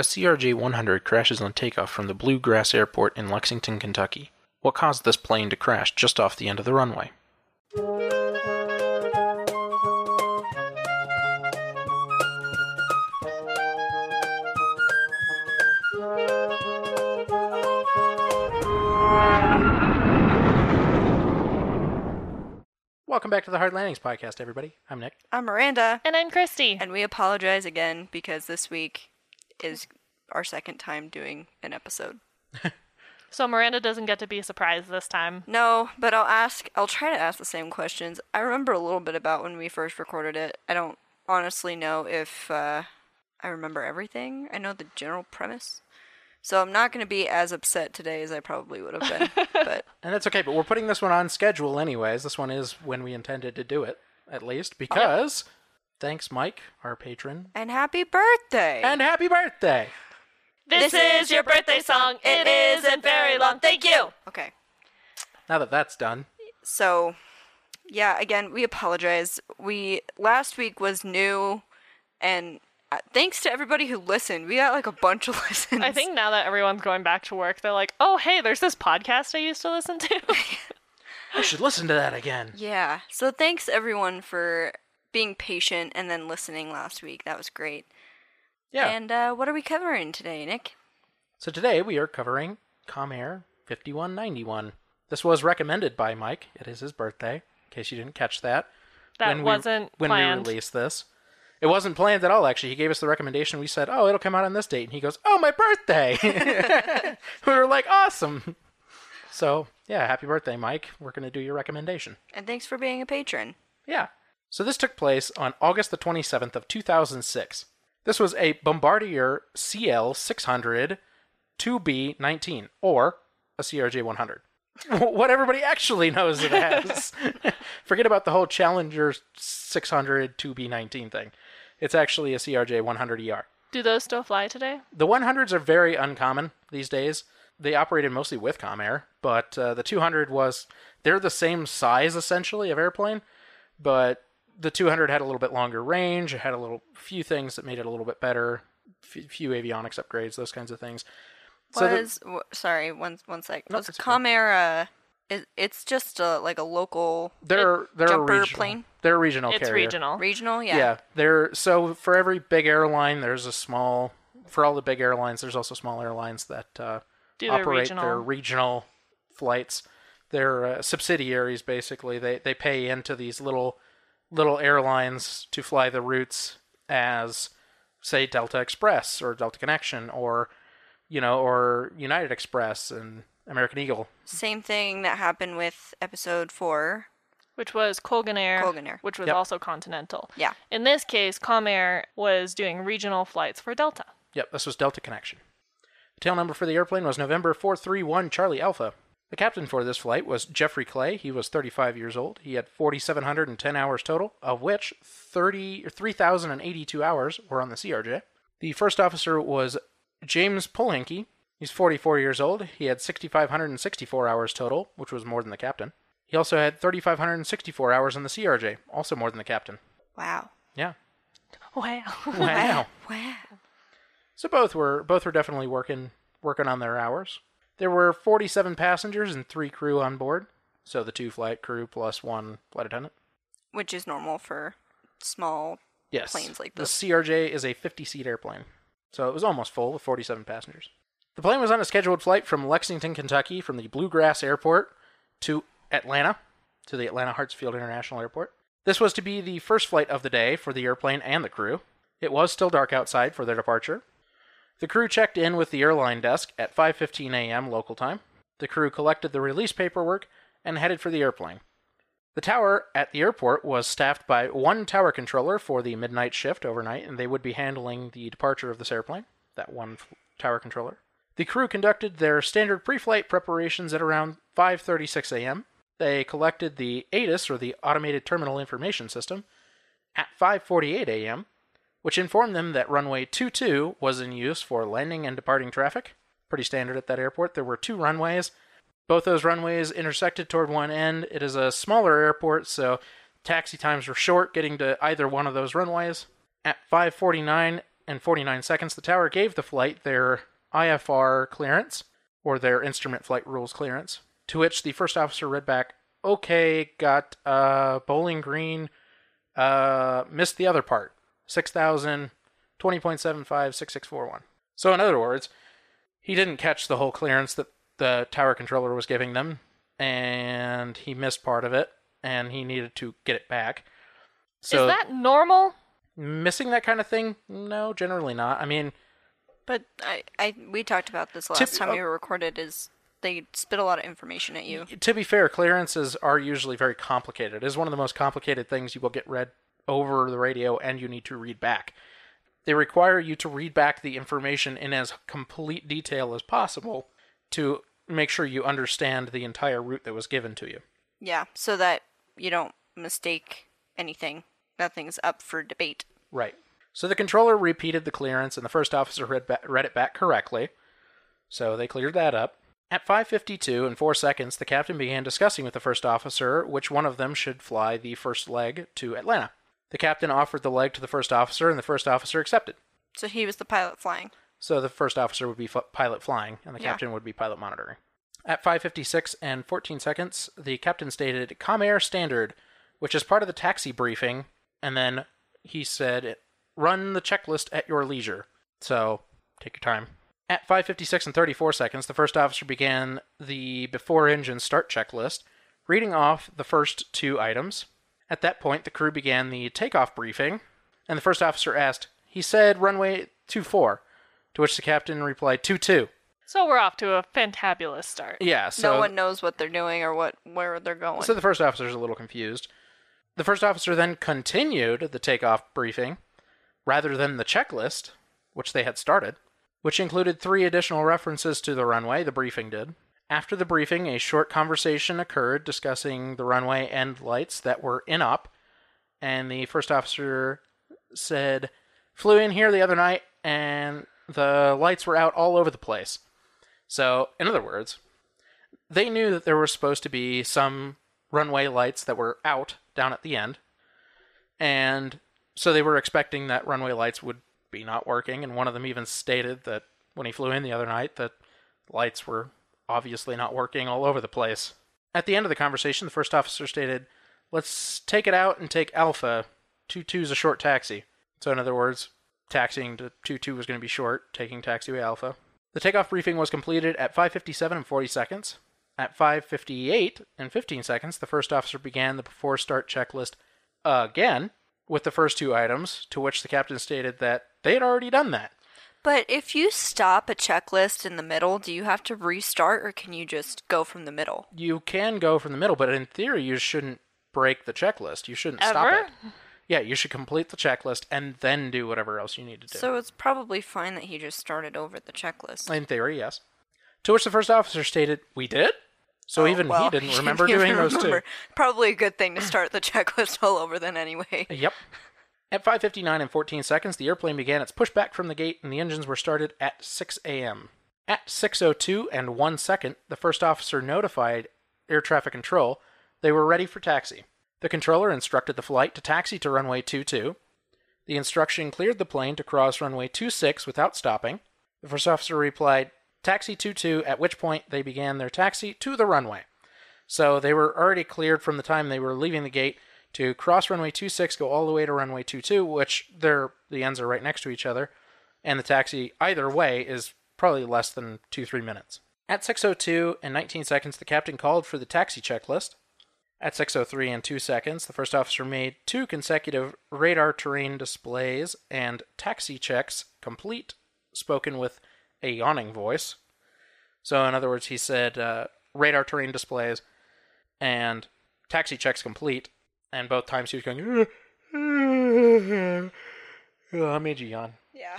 A CRJ 100 crashes on takeoff from the Bluegrass Airport in Lexington, Kentucky. What caused this plane to crash just off the end of the runway? Welcome back to the Hard Landings podcast, everybody. I'm Nick. I'm Miranda, And I'm Christy. and we apologize again because this week is our second time doing an episode. So Miranda doesn't get to be surprised this time. No, but I'll ask, I'll try to ask the same questions. I remember a little bit about when we first recorded it. I don't honestly know if uh, I remember everything. I know the general premise. So I'm not going to be as upset today as I probably would have been. but And that's okay, but we're putting this one on schedule anyways. This one is when we intended to do it, at least, because thanks, Mike, our patron. and happy birthday! And happy birthday! This, This is your birthday song. It isn't very long. Thank you. okay. Now that that's done, So, yeah, again, we apologize. We last week was new, and uh, thanks to everybody who listened. We got like a bunch of listens. I think now that everyone's going back to work, they're like, oh, hey, there's this podcast I used to listen to. I should listen to that again. Yeah. So thanks everyone for being patient and then listening last week. That was great. Yeah. And uh, what are we covering today, Nick? so today we are covering Comair 5191. This was recommended by Mike. It is his birthday, in case you didn't catch that. that when we- wasn't when planned. we released this. It wasn't planned at all, actually. He gave us the recommendation. We said, oh, it'll come out on this date. And he goes, oh, my birthday. we were like, awesome. So, yeah, happy birthday, Mike. We're going to do your recommendation. And thanks for being a patron. Yeah. So this took place on August the 27th of 2006. This was a Bombardier CL600 2B19 or a CRJ100. what everybody actually knows it as. Forget about the whole Challenger 600 2B19 thing. It's actually a CRJ 100ER. Do those still fly today? The 100s are very uncommon these days. They operated mostly with Comair, but uh, the 200 was they're the same size essentially of airplane, but the 200 had a little bit longer range. It had a little few things that made it a little bit better, f- few avionics upgrades, those kinds of things. So the- Was w- sorry, one one sec. No, was it's okay. Comair? Uh, it, it's just a, like a local they're they're a jumper regional, plane? They're a regional It's carrier. regional. regional. Yeah. Yeah, they're so for every big airline, there's a small. For all the big airlines, there's also small airlines that uh, Do their operate regional. their regional flights. They're uh, subsidiaries, basically. They they pay into these little little airlines to fly the routes as, say, Delta Express or Delta Connection or, you know, or United Express and American Eagle. Same thing that happened with episode four. which was Colgan Air, Colgan Air. which was Yep. also Continental. Yeah. In this case, Comair was doing regional flights for Delta. Yep, this was Delta Connection. The tail number for the airplane was November 431 Charlie Alpha. The captain for this flight was Jeffrey Clay. He was 35 years old. He had 4,710 hours total, of which 30, 3,082 hours were on the CRJ. The first officer was James Polehinke. He's 44 years old. He had 6,564 hours total, which was more than the captain. He also had 3,564 hours on the CRJ, also more than the captain. Wow. Yeah. Wow. Wow. Wow. So both were both were definitely working working on their hours. There were 47 passengers and three crew on board. So the two flight crew plus one flight attendant. Which is normal for small. Yes. Planes like this. the. CRJ is a 50-seat airplane. So it was almost full with 47 passengers. The plane was on a scheduled flight from Lexington, Kentucky from the Bluegrass Airport to Atlanta to the Atlanta Hartsfield International Airport. This was to be the first flight of the day for the airplane and the crew. It was still dark outside for their departure. The crew checked in with the airline desk at 5:15 a.m. local time. The crew collected the release paperwork and headed for the airplane. The tower at the airport was staffed by one tower controller for the midnight shift overnight, and they would be handling the departure of this airplane, that one f- tower controller. The crew conducted their standard pre-flight preparations at around 5:36 a.m. They collected the ATIS or the Automated Terminal Information System at 5:48 a.m., which informed them that runway 22 was in use for landing and departing traffic. Pretty standard at that airport. There were two runways. Both those runways intersected toward one end. It is a smaller airport, so taxi times were short getting to either one of those runways. At 5:49 and 49 seconds, the tower gave the flight their IFR clearance, or their instrument flight rules clearance, to which the first officer read back, okay, got uh, Bowling Green, uh, missed the other part, 6,000, 20.75, 6641. So, in other words, he didn't catch the whole clearance that the tower controller was giving them, and he missed part of it, and he needed to get it back. So, Is that normal? missing that kind of thing? No, generally not. I mean, But I, I, we talked about this last Tip- time uh, we recorded. Is they spit a lot of information at you. to be fair, clearances are usually very complicated. It is one of the most complicated things you will get read over the radio and you need to read back. They require you to read back the information in as complete detail as possible to make sure you understand the entire route that was given to you. Yeah, so that you don't mistake anything. Nothing's up for debate. Right. So the controller repeated the clearance, and the first officer read, ba- read it back correctly. So they cleared that up. At 5:52 and 4 seconds, the captain began discussing with the first officer which one of them should fly the first leg to Atlanta. The captain offered the leg to the first officer, and the first officer accepted. So he was the pilot flying. So the first officer would be f- pilot flying, and the Yeah. captain would be pilot monitoring. At 5:56 and 14 seconds, the captain stated "Comair Standard," which is part of the taxi briefing, and then he said, "Run the checklist at your leisure." So take your time. At 5:56 and 34 seconds, the first officer began the before engine start checklist, reading off the first two items. At that point, the crew began the takeoff briefing, and the first officer asked, "He said runway 24." To which the captain replied, 2 2. So we're off to a fantabulous start. Yeah, so, no one knows what they're doing or what where they're going. so the first officer's a little confused. The first officer then continued the takeoff briefing rather than the checklist, which they had started, which included three additional references to the runway, the briefing did. After the briefing, a short conversation occurred discussing the runway end lights that were in up, and the first officer said, Flew in here the other night, and the lights were out all over the place. So, in other words, they knew that there were supposed to be some runway lights that were out down at the end. And so they were expecting that runway lights would be not working. And one of them even stated that when he flew in the other night, that lights were obviously not working all over the place. At the end of the conversation, the first officer stated, Let's take it out and take Alpha. 2 2 is a short taxi. So, in other words, taxiing to 2 2 was going to be short, taking taxiway Alpha. The takeoff briefing was completed at 5:57 and 40 seconds. At 5:58 and 15 seconds, the first officer began the before start checklist again with the first two items, to which the captain stated that they had already done that. But if you stop a checklist in the middle, do you have to restart or can you just go from the middle? You can go from the middle, but in theory, you shouldn't break the checklist. You shouldn't stop Ever? it. Yeah, you should complete the checklist and then do whatever else you need to do. So it's probably fine that he just started over the checklist. in theory, yes. To which the first officer stated, "We did." So Oh, even well, he didn't remember didn't doing even those remember. two. Probably a good thing to start the checklist all over then anyway. Yep. At 5:59 and 14 seconds, the airplane began its pushback from the gate, and the engines were started at 6 a.m. At 6:02 and one second, the first officer notified air traffic control they were ready for taxi. The controller instructed the flight to taxi to runway 22. The instruction cleared the plane to cross runway 26 without stopping. The first officer replied, "Taxi 22," at which point they began their taxi to the runway. So they were already cleared from the time they were leaving the gate to cross runway 26, go all the way to runway 22, which they're the ends are right next to each other, and the taxi either way is probably less than two three minutes. At 6:02 and 19 seconds, the captain called for the taxi checklist. At 6:03 and 2 seconds, the first officer made two consecutive radar terrain displays and taxi checks complete, spoken with a yawning voice. So, in other words, he said uh, radar terrain displays and taxi checks complete, and both times he was going. oh, I made you yawn. Yeah.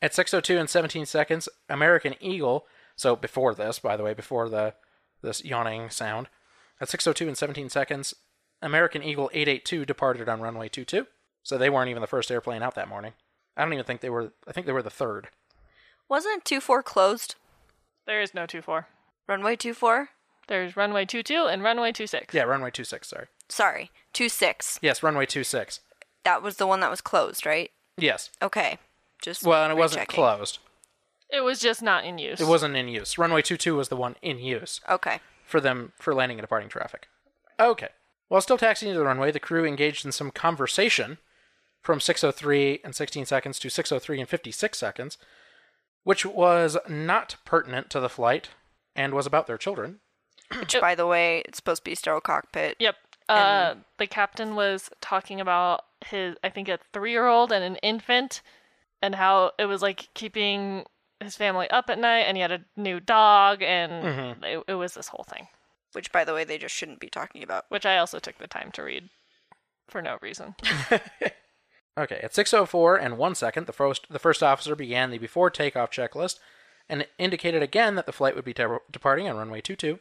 At 6:02 and 17 seconds, American Eagle. So before this, by the way, before the this yawning sound, at 6:02 and 17 seconds, American Eagle 882 departed on runway 22. So they weren't even the first airplane out that morning. I don't even think they were. I think they were the third. Wasn't 2 4 closed? There is no 2-4. Runway 2 4? There's runway 22 and runway 26. Yeah, runway 26. Sorry. Sorry, 2 6. Yes, runway 26. That was the one that was closed, right? Yes. Okay. Just Well, and it wasn't rechecking. closed. It was just not in use. It wasn't in use. Runway 22 was the one in use Okay. for them for landing and departing traffic. Okay. While still taxiing to the runway, the crew engaged in some conversation from 603 and 16 seconds to 603 and 56 seconds, which was not pertinent to the flight and was about their children. Which, by the way, it's supposed to be sterile cockpit. Yep. Uh, the captain was talking about his, I think, a three-year-old and an infant, and how it was like keeping his family up at night, and he had a new dog, and it, it was this whole thing, Which, by the way, they just shouldn't be talking about. which I also took the time to read for no reason. Okay, at 6:04 and 1 second, the first the first officer began the before takeoff checklist and indicated again that the flight would be de- departing on runway 22.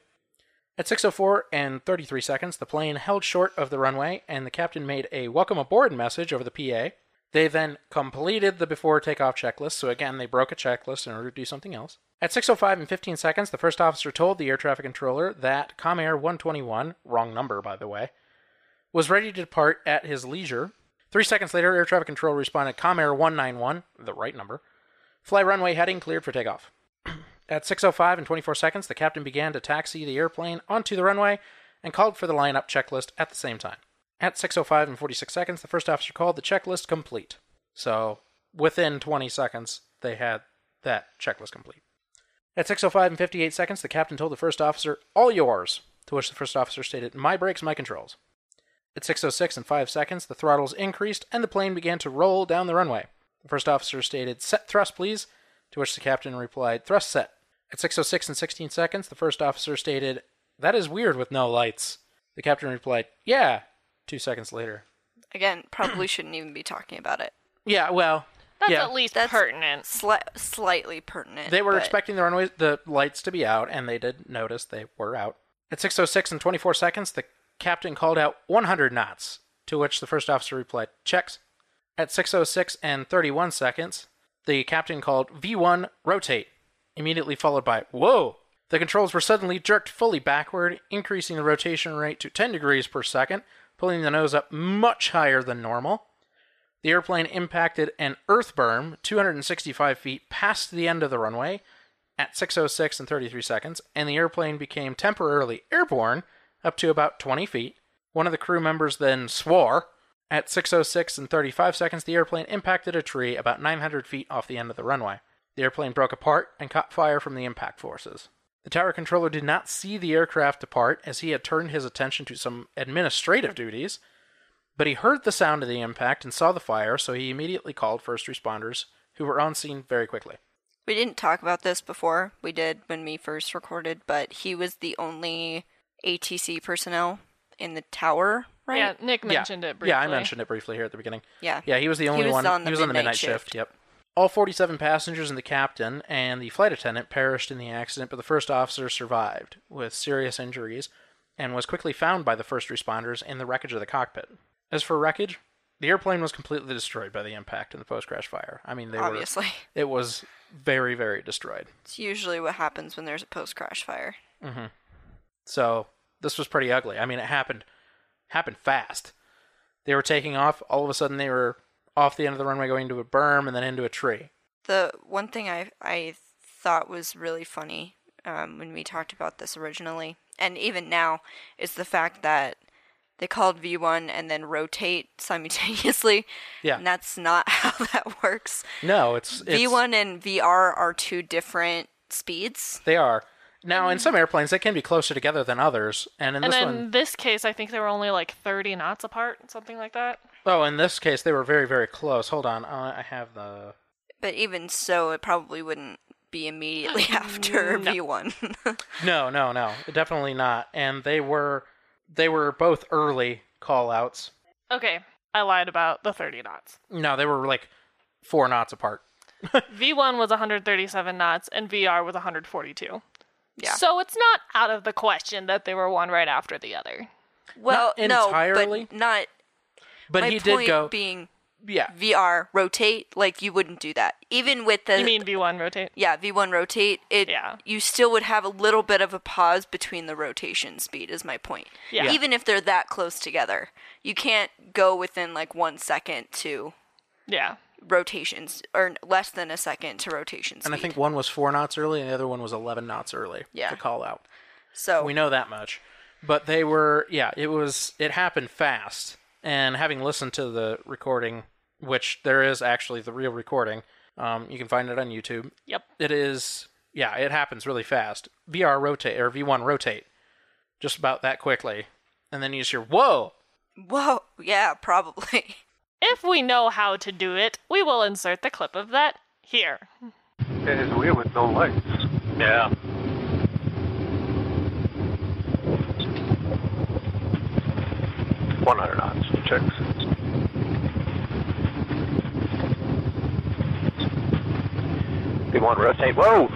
At 6:04 and 33 seconds, the plane held short of the runway and the captain made a welcome aboard message over the PA. They then completed the before takeoff checklist, so again they broke a checklist in order to do something else. At 6:05 and 15 seconds, the first officer told the air traffic controller that Comair 121, wrong number by the way, was ready to depart at his leisure. Three seconds later, air traffic control responded Comair 191, the right number. Fly runway heading cleared for takeoff. At 6.05 and 24 seconds, the captain began to taxi the airplane onto the runway and called for the lineup checklist at the same time. At 6.05 and 46 seconds, the first officer called the checklist complete. So, within 20 seconds, they had that checklist complete. At 6.05 and 58 seconds, the captain told the first officer, All yours, to which the first officer stated, My brakes, my controls. At 6.06 and 5 seconds, the throttles increased and the plane began to roll down the runway. The first officer stated, Set thrust, please, to which the captain replied, Thrust set. At 6.06 and 16 seconds, the first officer stated, That is weird with no lights. The captain replied, Yeah, two seconds later. Again, probably shouldn't even be talking about it. Yeah, well, That's yeah. at least That's- pertinent. Sli- slightly pertinent. They were but expecting the runway, the lights to be out, and they did notice they were out. At 6:06 and 24 seconds, the captain called out 100 knots, to which the first officer replied, "Checks." At 6:06 and 31 seconds, the captain called V1 rotate, immediately followed by "Whoa!" The controls were suddenly jerked fully backward, increasing the rotation rate to 10 degrees per second, pulling the nose up much higher than normal. The airplane impacted an earth berm 265 feet past the end of the runway at 6.06 and 33 seconds, and the airplane became temporarily airborne up to about 20 feet. One of the crew members then swore. At 6.06 and 35 seconds, the airplane impacted a tree about 900 feet off the end of the runway. The airplane broke apart and caught fire from the impact forces. The tower controller did not see the aircraft depart as he had turned his attention to some administrative duties, but he heard the sound of the impact and saw the fire, so he immediately called first responders, who were on scene very quickly. We didn't talk about this before. We did when we first recorded, but he was the only ATC personnel in the tower, right? Yeah, Nick mentioned yeah. it briefly. Yeah, I mentioned it briefly here at the beginning. Yeah. Yeah, he was the only was one. on the he was on the midnight midnight shift. shift. Yep. All 47 passengers and the captain and the flight attendant perished in the accident, but the first officer survived with serious injuries and was quickly found by the first responders in the wreckage of the cockpit. As for wreckage, the airplane was completely destroyed by the impact and the post-crash fire. I mean, they Obviously. were. It was very, very destroyed. It's usually what happens when there's a post crash fire. Mm-hmm. So this was pretty ugly. I mean, it happened happened fast. They were taking off. All of a sudden, they were off the end of the runway, going to a berm, and then into a tree. The one thing I I thought was really funny um, when we talked about this originally, and even now, is the fact that they called V1 and then rotate simultaneously. Yeah. And that's not how that works. No, it's, it's V1 and VR are two different speeds. They are now in some airplanes they can be closer together than others, and in this one And this in one, this case, I think they were only like 30 knots apart, something like that. Oh, in this case they were very, very close. Hold on, uh, I have the. But even so, it probably wouldn't be immediately after No. V1. No, no, no, definitely not. And they were, they were both early call outs. Okay, I lied about the 30 knots. No, they were like four knots apart. V1 was 137 knots and VR was 142. Yeah. So it's not out of the question that they were one right after the other. well, Not no, entirely. but not. But my he point did go. being Yeah. VR rotate, like you wouldn't do that. Even with the You mean V1 rotate? yeah, V1 rotate, it Yeah. you still would have a little bit of a pause between the rotation speed is my point. Yeah. Even if they're that close together. You can't go within like 1 second to Yeah. rotations or less than a second to rotations. And I think one was four knots early, and the other one was 11 knots early. Yeah. To call out. so. We know that much. But they were, yeah, it was, it happened fast. And having listened to the recording, which there is actually the real recording, um, you can find it on YouTube. Yep. It is, yeah, it happens really fast. VR rotate, or V1 rotate, just about that quickly. And then you just hear, whoa! Whoa, yeah, probably. If we know how to do it, we will insert the clip of that here. It is weird with no lights. Yeah. One hundred knots. Checks. V1 to rotate. Whoa!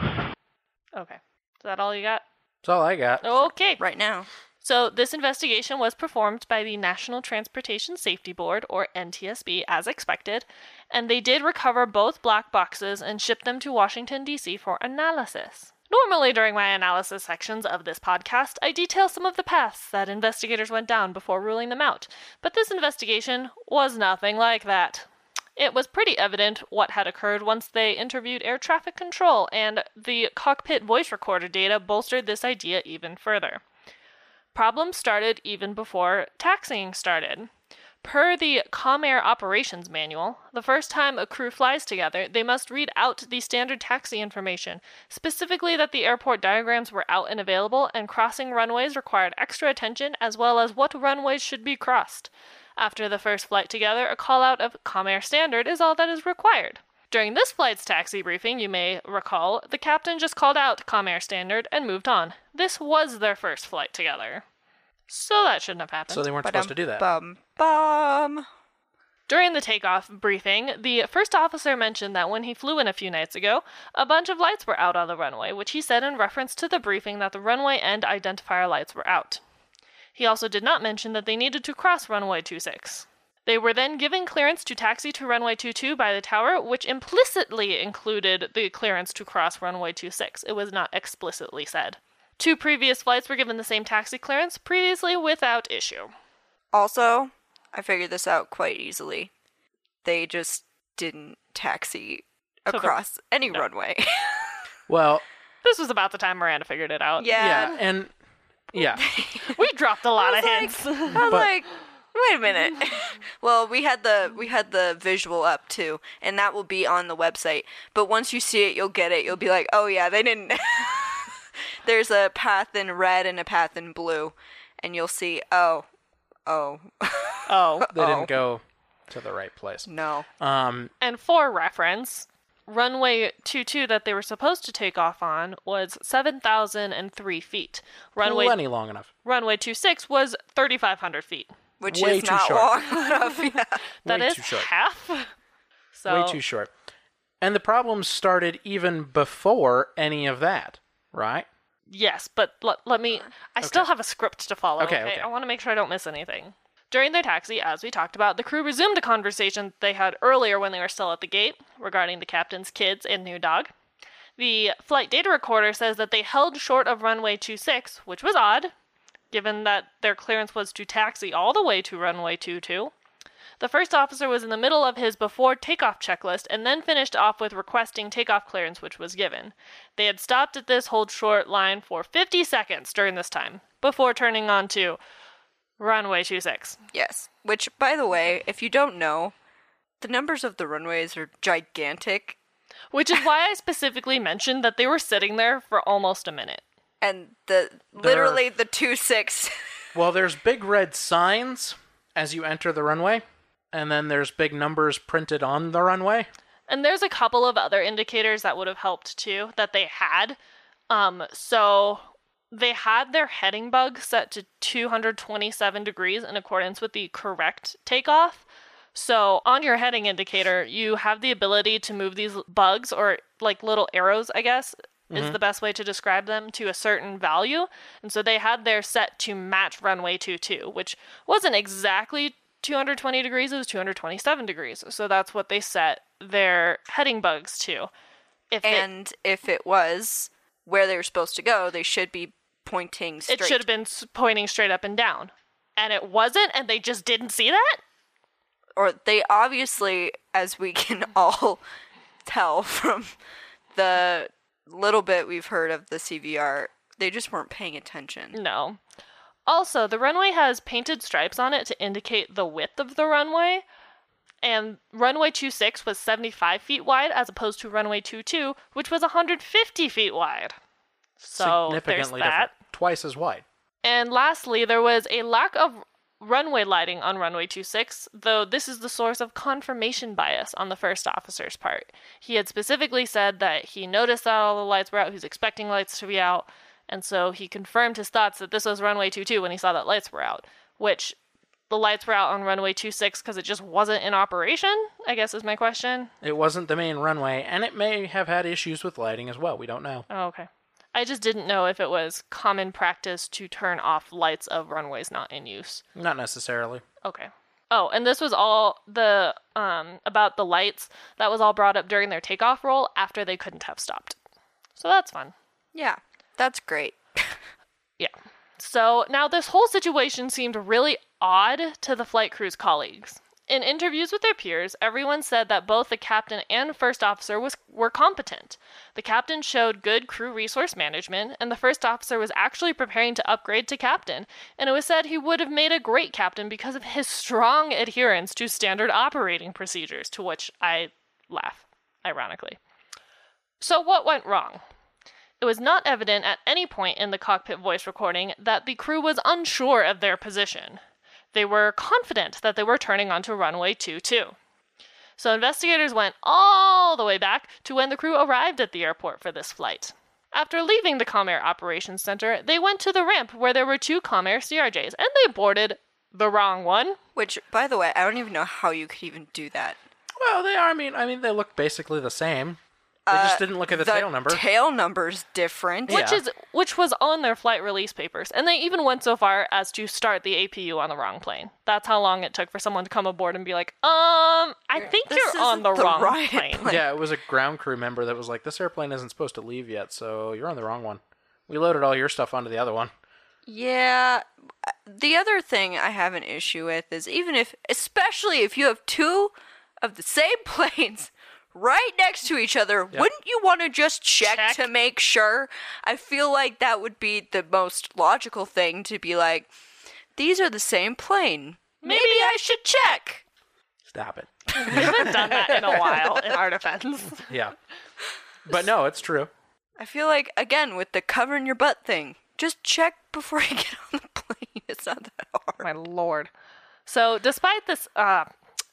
Okay. Is that all you got? That's all I got. Okay. Right now. So, this investigation was performed by the National Transportation Safety Board, or NTSB, as expected, and they did recover both black boxes and ship them to Washington, D.C. for analysis. Normally, during my analysis sections of this podcast, I detail some of the paths that investigators went down before ruling them out, but this investigation was nothing like that. It was pretty evident what had occurred once they interviewed air traffic control, and the cockpit voice recorder data bolstered this idea even further. Problems started even before taxiing started. Per the Comair Operations Manual, the first time a crew flies together, they must read out the standard taxi information, specifically that the airport diagrams were out and available, and crossing runways required extra attention, as well as what runways should be crossed. After the first flight together, a call out of Comair Standard is all that is required. During this flight's taxi briefing, you may recall, the captain just called out Comair Standard and moved on. This was their first flight together. So that shouldn't have happened. So they weren't supposed to um, do that. Bum bum. During the takeoff briefing, the first officer mentioned that when he flew in a few nights ago, a bunch of lights were out on the runway, which he said in reference to the briefing that the runway and identifier lights were out. He also did not mention that they needed to cross runway 26. They were then given clearance to taxi to runway 22 by the tower, which implicitly included the clearance to cross runway 26. It was not explicitly said. Two previous flights were given the same taxi clearance, previously without issue. Also, I figured this out quite easily. They just didn't taxi the- across any no. runway. Well, This was about the time Miranda figured it out. yeah. yeah, and yeah, We dropped a lot of was like- hints. I was But- like, wait a minute. well, we had the we had the visual up too, and that will be on the website. But once you see it, you'll get it. You'll be like, oh yeah, they didn't. There's a path in red and a path in blue, and you'll see. Oh, oh, oh. they Oh. didn't go to the right place. no. Um, And for reference, runway 22 that they were supposed to take off on was 7,003 feet. Runway plenty long enough. runway 26 was 3,500 feet. Which Way is too not short. long enough. Yeah. That Way is too short. half. So Way too short. And the problems started even before any of that, right? Yes, but let, let me. I still have a script to follow. Okay, Okay, okay. I want to make sure I don't miss anything. During their taxi, as we talked about, the crew resumed a conversation they had earlier when they were still at the gate regarding the captain's kids and new dog. The flight data recorder says that they held short of runway 26, which was odd, given that their clearance was to taxi all the way to runway 22. The first officer was in the middle of his before takeoff checklist and then finished off with requesting takeoff clearance, which was given. They had stopped at this hold short line for 50 seconds during this time before turning on to runway 26. Yes. Which, by the way, if you don't know, the numbers of the runways are gigantic, Which is why I specifically mentioned that they were sitting there for almost a minute. and the literally the two six. Well, there's big red signs as you enter the runway, and then there's big numbers printed on the runway. And there's a couple of other indicators that would have helped too that they had. Um, so they had their heading bug set to 227 degrees in accordance with the correct takeoff. So on your heading indicator, you have the ability to move these bugs or like little arrows, I guess is the best way to describe them to a certain value. And so they had their set to match runway 22, which wasn't exactly 220 degrees, it was 227 degrees. So that's what they set their heading bugs to. If it, And if it was where they were supposed to go, they should be pointing straight. it should have been pointing straight up and down. And it wasn't, and they just didn't see that? or they obviously, as we can all tell from the little bit we've heard of the CVR, they just weren't paying attention. No. Also, the runway has painted stripes on it to indicate the width of the runway. And runway 26 was 75 feet wide as opposed to runway 22, which was 150 feet wide. So there's Significantly that. different. Twice as wide. And lastly, there was a lack of runway lighting on runway 26, though this is the source of confirmation bias on the first officer's part. He had specifically said that he noticed that all the lights were out, he was expecting lights to be out, and so he confirmed his thoughts that this was runway 22 when he saw that lights were out, which the lights were out on runway 26 because it just wasn't in operation, I guess is my question. It wasn't the main runway, and it may have had issues with lighting as well. We don't know. Oh, okay. I just didn't know if it was common practice to turn off lights of runways not in use. Not necessarily. Okay. Oh, and this was all the um about the lights. That was all brought up during their takeoff roll after they couldn't have stopped. So that's fun. Yeah, that's great. Yeah. So now this whole situation seemed really odd to the flight crew's colleagues. In interviews with their peers, everyone said that both the captain and first officer was were competent. The captain showed good crew resource management, and the first officer was actually preparing to upgrade to captain, and it was said he would have made a great captain because of his strong adherence to standard operating procedures, to which I laugh, ironically. So what went wrong? It was not evident at any point in the cockpit voice recording that the crew was unsure of their position. They were confident that they were turning onto runway 22. So investigators went all the way back to when the crew arrived at the airport for this flight. After leaving the Comair Operations Center, they went to the ramp where there were two Comair CRJs and they boarded the wrong one. Which, by the way, I don't even know how you could even do that. Well, they are. I mean, I mean, they look basically the same. They just didn't look at the, tail number. Tail number's different. Which is which was on their flight release papers, and they even went so far as to start the APU on the wrong plane. That's how long it took for someone to come aboard and be like, "Um, I think This you're on the, the wrong plane." plane. yeah, it was a ground crew member that was like, "This airplane isn't supposed to leave yet, so you're on the wrong one. We loaded all your stuff onto the other one." Yeah. The other thing I have an issue with is even if, especially if you have two of the same planes right next to each other, wouldn't you want to just check, Check. to make sure? I feel like that would be the most logical thing to be like, these are the same plane. Maybe, I should check. Stop it. we haven't done that in a while in our defense. Yeah, but no, it's true. I feel like, again, with the covering your butt thing, just check before you get on the plane. It's not that hard. My lord. So, despite this uh,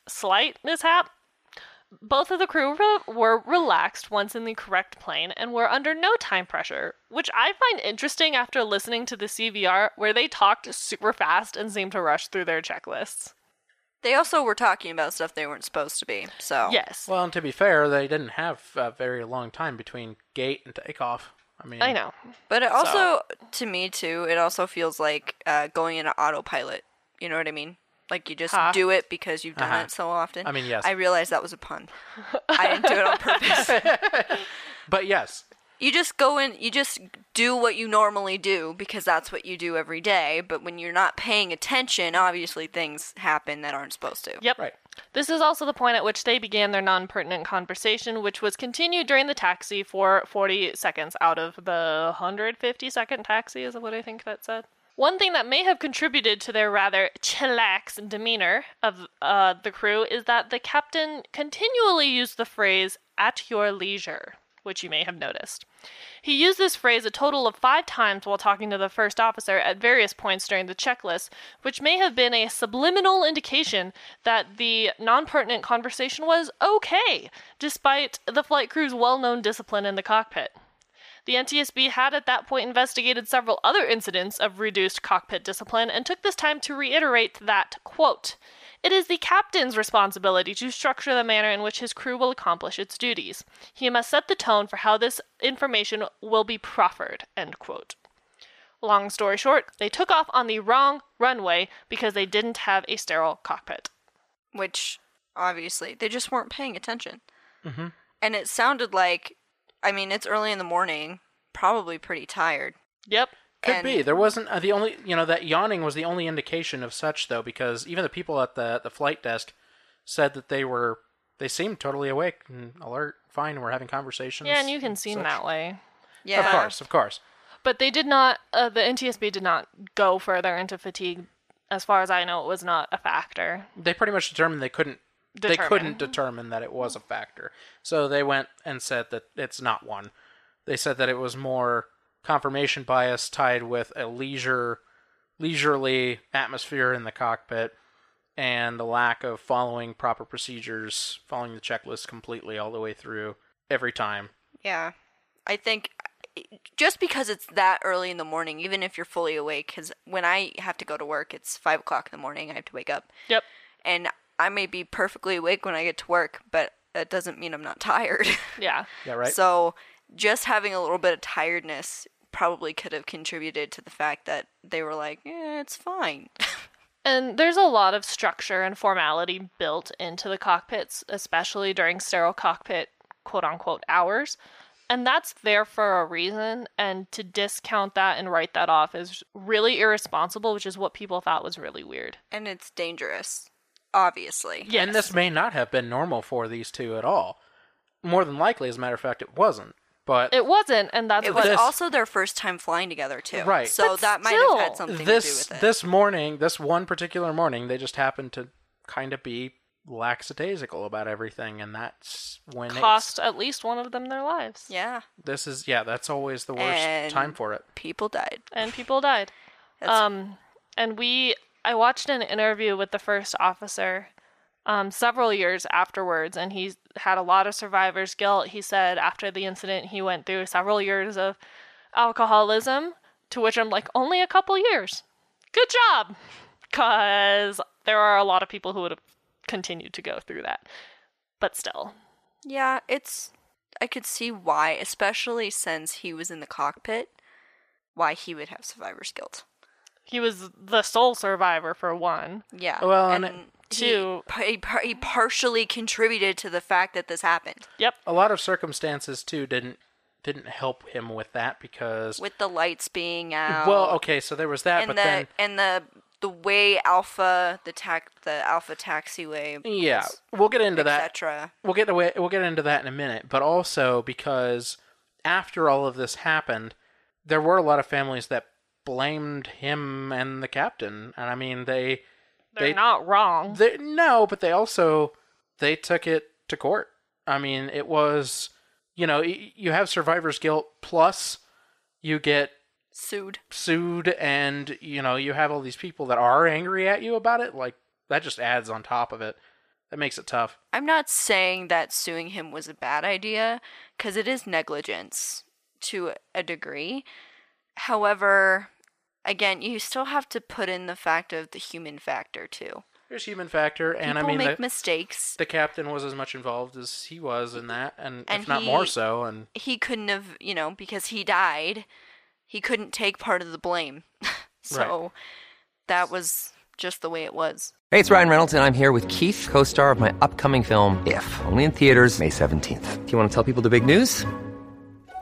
slight mishap, both of the crew re- were relaxed once in the correct plane and were under no time pressure, which I find interesting after listening to the CVR where they talked super fast and seemed to rush through their checklists. They also were talking about stuff they weren't supposed to be, so. Yes. Well, and to be fair, they didn't have a very long time between gate and takeoff. I mean, I know. But it also, to me too, it also feels like uh, going into autopilot. You know what I mean? Like you just Huh. do it because you've done Uh-huh. it so often. I mean, yes. I realized that was a pun. I didn't do it on purpose. But yes, you just go in, you just do what you normally do because that's what you do every day. But when you're not paying attention, obviously things happen that aren't supposed to. Yep. right. This is also the point at which they began their non pertinent conversation, which was continued during the taxi for 40 seconds out of the 150 second taxi, is what I think that said. One thing that may have contributed to their rather chillax demeanor of uh, the crew is that the captain continually used the phrase at your leisure, which you may have noticed. He used this phrase a total of five times while talking to the first officer at various points during the checklist, which may have been a subliminal indication that the non pertinent conversation was okay, despite the flight crew's well known discipline in the cockpit. The NTSB had at that point investigated several other incidents of reduced cockpit discipline and took this time to reiterate that, quote, it is the captain's responsibility to structure the manner in which his crew will accomplish its duties. He must set the tone for how this information will be proffered, end quote. Long story short, they took off on the wrong runway because they didn't have a sterile cockpit. which obviously they just weren't paying attention. Mhm. And it sounded like, I mean, it's early in the morning, probably pretty tired. Yep. Could And- be. There wasn't uh, the only, you know, that yawning was the only indication of such, though, because even the people at the the flight desk said that they were, they seemed totally awake and alert, fine, and were having conversations. Yeah, and you can seem such. that way. Yeah. Of course, of course. But they did not, uh, the NTSB did not go further into fatigue. As far as I know, it was not a factor. They pretty much determined they couldn't. They couldn't determine that it was a mm-hmm. factor, so they went and said that it's not one. They said that it was more confirmation bias tied with a leisure, leisurely atmosphere in the cockpit, and the lack of following proper procedures, following the checklist completely all the way through every time. Yeah. I think just because it's that early in the morning, even if you're fully awake, because when I have to go to work, it's 5 o'clock in the morning, I have to wake up. Yep. And I may be perfectly awake when I get to work, but that doesn't mean I'm not tired. Yeah. Yeah, right. So just having a little bit of tiredness probably could have contributed to the fact that they were like, eh, it's fine. And there's a lot of structure and formality built into the cockpits, especially during sterile cockpit quote unquote hours. And that's there for a reason. And to discount that and write that off is really irresponsible, which is what people thought was really weird. and it's dangerous, obviously. Yes. And this may not have been normal for these two at all. More than likely, as a matter of fact, it wasn't. But It wasn't, and that's It what was This- also their first time flying together, too. Right. So But that might have had something this to do with it. this morning, this one particular morning, they just happened to kind of be lackadaisical about everything, and that's when it's, cost at least one of them their lives. yeah. this is yeah, that's always the worst And- time for it. People died. And people died. Um, and we, I watched an interview with the first officer um, several years afterwards, and he had a lot of survivor's guilt. He said after the incident, he went through several years of alcoholism, to which I'm like, only a couple years. Good job! Because there are a lot of people who would have continued to go through that. But still. Yeah, it's. I could see why, especially since he was in the cockpit, why he would have survivor's guilt. He was the sole survivor for one. Yeah. Well, and and Two- He, he, partially contributed to the fact that this happened Yep. A lot of circumstances too didn't didn't help him with that because with the lights being out. well, okay, so there was that, and but the then and the the way Alpha the tac the Alpha taxiway. yeah, we'll get into that. Etc. we'll get away we'll get into that in a minute but also because after all of this happened there were a lot of families that blamed him and the captain and i mean they They're They- not wrong. they no but they also they took it to court i mean it was you know you have survivor's guilt plus you get Sued. sued and you know you have all these people that are angry at you about it like that just adds on top of it that makes it tough I'm not saying that suing him was a bad idea, because it is negligence to a degree. However, again, you still have to put in the fact of the human factor too. there's human factor and People i mean make the, mistakes. the captain was as much involved as he was in that, and, And if not more so. And He couldn't have, you know, because he died, he couldn't take part of the blame. so that was just the way it was. Hey, it's Ryan Reynolds, and I'm here with Keith, co star of my upcoming film, If, only in theaters, May 17th. Do you want to tell people the big news?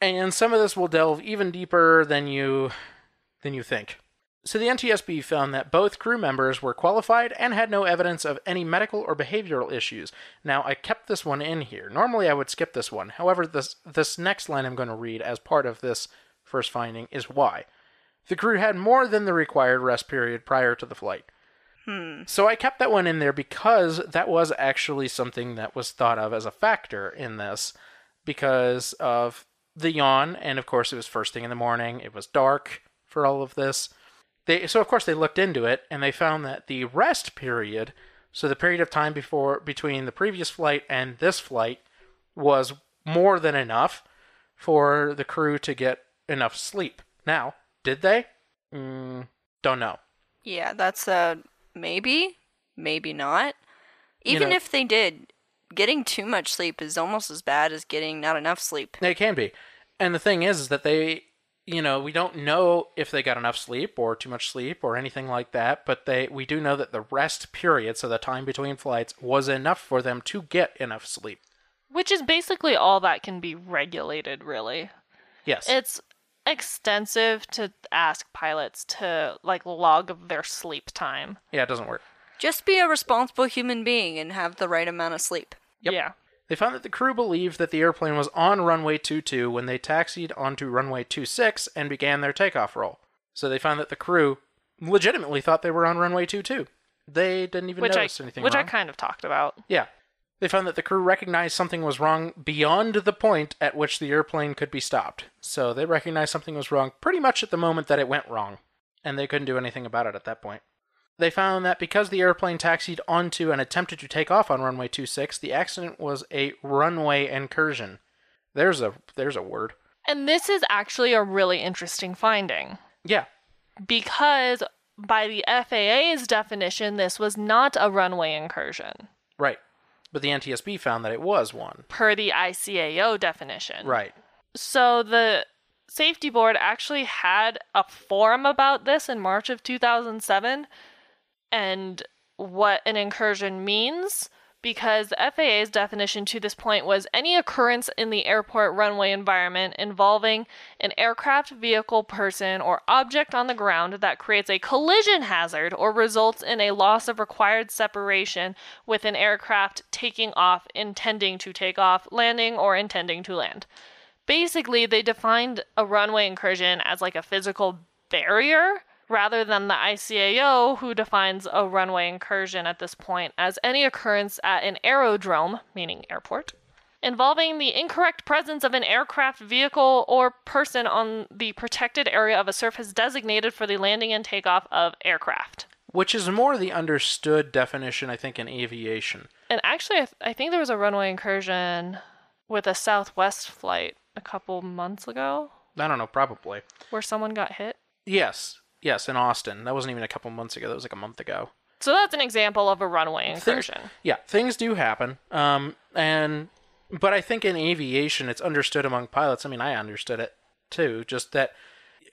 And some of this will delve even deeper than you than you think. So, the NTSB found that both crew members were qualified and had no evidence of any medical or behavioral issues. Now, I kept this one in here. Normally, I would skip this one. However, this this next line I'm going to read as part of this first finding is why. The crew had more than the required rest period prior to the flight. Hmm. So I kept that one in there because that was actually something that was thought of as a factor in this because of the yawn and of course it was first thing in the morning, it was dark for all of this. They so of course they looked into it and they found that the rest period, so the period of time before between the previous flight and this flight was more than enough for the crew to get enough sleep. Now, did they? Mm, don't know. Yeah, that's a maybe, maybe not. You Even know- if they did, getting too much sleep is almost as bad as getting not enough sleep. It can be. And the thing is, is that they, you know, we don't know if they got enough sleep or too much sleep or anything like that, but they we do know that the rest period, so the time between flights, was enough for them to get enough sleep. Which is basically all that can be regulated, really. Yes. It's extensive to ask pilots to like log their sleep time. yeah, it doesn't work. Just be a responsible human being and have the right amount of sleep. Yep. Yeah. They found that the crew believed that the airplane was on runway 22 when they taxied onto runway 26 and began their takeoff roll. So they found that the crew legitimately thought they were on runway 22. They didn't even Which I notice anything which wrong. I kind of talked about. Yeah. They found that the crew recognized something was wrong beyond the point at which the airplane could be stopped. So they recognized something was wrong pretty much at the moment that it went wrong, and they couldn't do anything about it at that point. They found that because the airplane taxied onto and attempted to take off on runway 26, the accident was a runway incursion. There's a there's a word. And this is actually a really interesting finding Yeah. because by the FAA's definition this was not a runway incursion Right. But the NTSB found that it was one. per the ICAO definition. Right. So the safety board actually had a forum about this in March of 2007 and what an incursion means because FAA's definition to this point was any occurrence in the airport runway environment involving an aircraft, vehicle, person, or object on the ground that creates a collision hazard or results in a loss of required separation with an aircraft taking off, intending to take off, landing, or intending to land. Basically they defined a runway incursion as like a physical barrier rather than the ICAO who defines a runway incursion at this point as any occurrence at an aerodrome meaning airport involving the incorrect presence of an aircraft vehicle or person on the protected area of a surface designated for the landing and takeoff of aircraft Which is more the understood definition, I think, in aviation. and actually I, th- I think there was a runway incursion with a southwest flight a couple months ago I don't know, probably. where someone got hit Yes, yes, in Austin. That wasn't even a couple months ago. That was like a month ago. So that's an example of a runway Things- incursion. yeah, things do happen. Um, and but I think in aviation, it's understood among pilots. I mean, I understood it too. Just that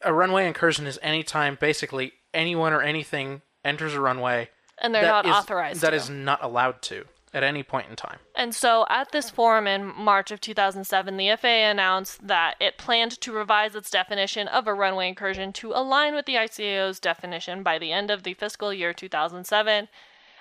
a runway incursion is anytime basically anyone or anything enters a runway And they're not is- authorized That to. is not allowed to at any point in time. And so at this forum in March of 2007, the FAA announced that it planned to revise its definition of a runway incursion to align with the ICAO's definition by the end of the fiscal year 2007,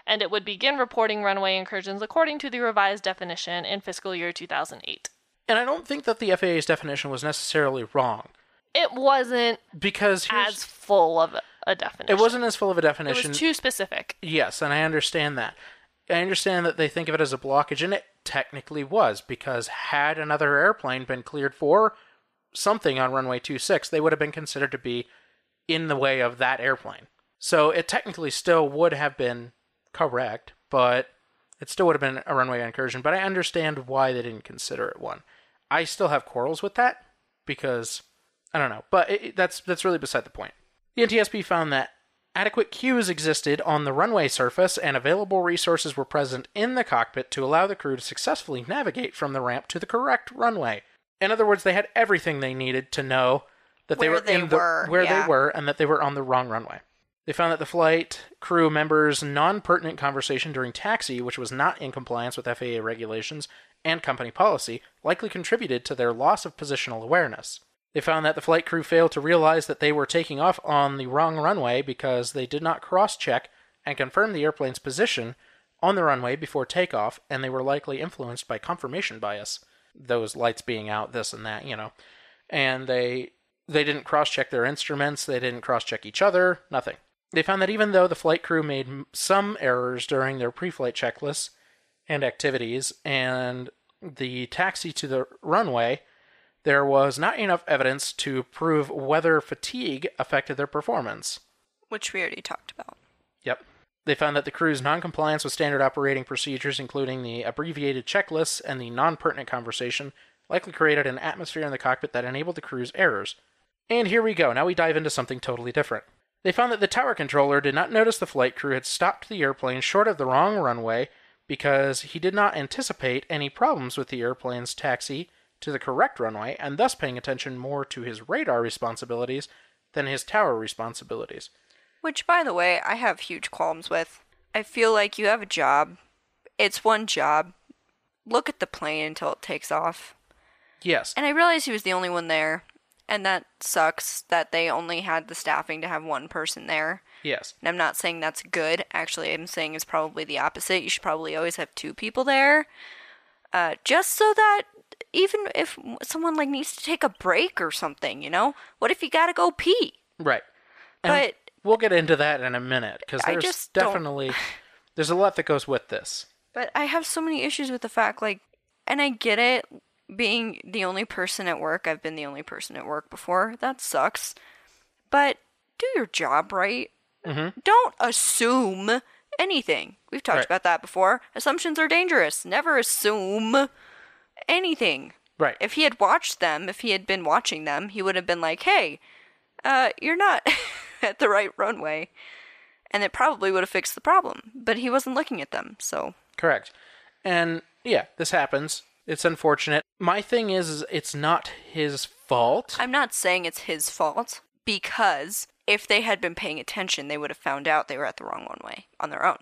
and it would begin reporting runway incursions according to the revised definition in fiscal year 2008. And I don't think that the FAA's definition was necessarily wrong It wasn't because as full of a definition. it wasn't as full of a definition. It was too specific. Yes, and I understand that. I understand that they think of it as a blockage, and it technically was, because had another airplane been cleared for something on runway 26, they would have been considered to be in the way of that airplane. So it technically still would have been correct, but it still would have been a runway incursion. But I understand why they didn't consider it one. I still have quarrels with that because I don't know, but it, that's that's really beside the point. The NTSB found that adequate cues existed on the runway surface and available resources were present in the cockpit to allow the crew to successfully navigate from the ramp to the correct runway. In other words, they had everything they needed to know that they Where were they in the were, where yeah. they were and that they were on the wrong runway. They found that the flight crew members' non pertinent conversation during taxi, which was not in compliance with FAA regulations and company policy, likely contributed to their loss of positional awareness. They found that the flight crew failed to realize that they were taking off on the wrong runway because they did not cross check and confirm the airplane's position on the runway before takeoff, and they were likely influenced by confirmation bias, those lights being out, this and that, you know. And they they didn't cross check their instruments, they didn't cross check each other, nothing. They found that even though the flight crew made some errors during their pre flight checklists and activities and the taxi to the runway, there was not enough evidence to prove whether fatigue affected their performance. Which we already talked about. Yep. They found that the crew's noncompliance with standard operating procedures, including the abbreviated checklists and the non pertinent conversation, likely created an atmosphere in the cockpit that enabled the crew's errors. And here we go. Now we dive into something totally different. They found that the tower controller did not notice the flight crew had stopped the airplane short of the wrong runway because he did not anticipate any problems with the airplane's taxi to the correct runway and thus paying attention more to his radar responsibilities than his tower responsibilities. Which, by the way, I have huge qualms with. I feel like you have a job. It's one job. Look at the plane until it takes off. Yes. And I realized he was the only one there. And that sucks that they only had the staffing to have one person there. Yes. And I'm not saying that's good. Actually, I'm saying it's probably the opposite. You should probably always have two people there. Uh, just so that even if someone like needs to take a break or something, you know? What if you gotta go pee? Right. And But we'll get into that in a minute because I there's just definitely there's a lot that goes with this. But I have so many issues with the fact, like, and I get it, being the only person at work. I've been the only person at work before. That sucks. But do your job right. Mm-hmm. Don't assume anything. We've talked Right. about that before. Assumptions are dangerous. Never assume anything. Right. If he had watched them, if he had been watching them, he would have been like, hey, uh, you're not at the right runway. And it probably would have fixed the problem. But he wasn't looking at them, so. Correct. And yeah, this happens. It's unfortunate. My thing is, is it's not his fault. I'm not saying it's his fault because if they had been paying attention, they would have found out they were at the wrong one way on their own.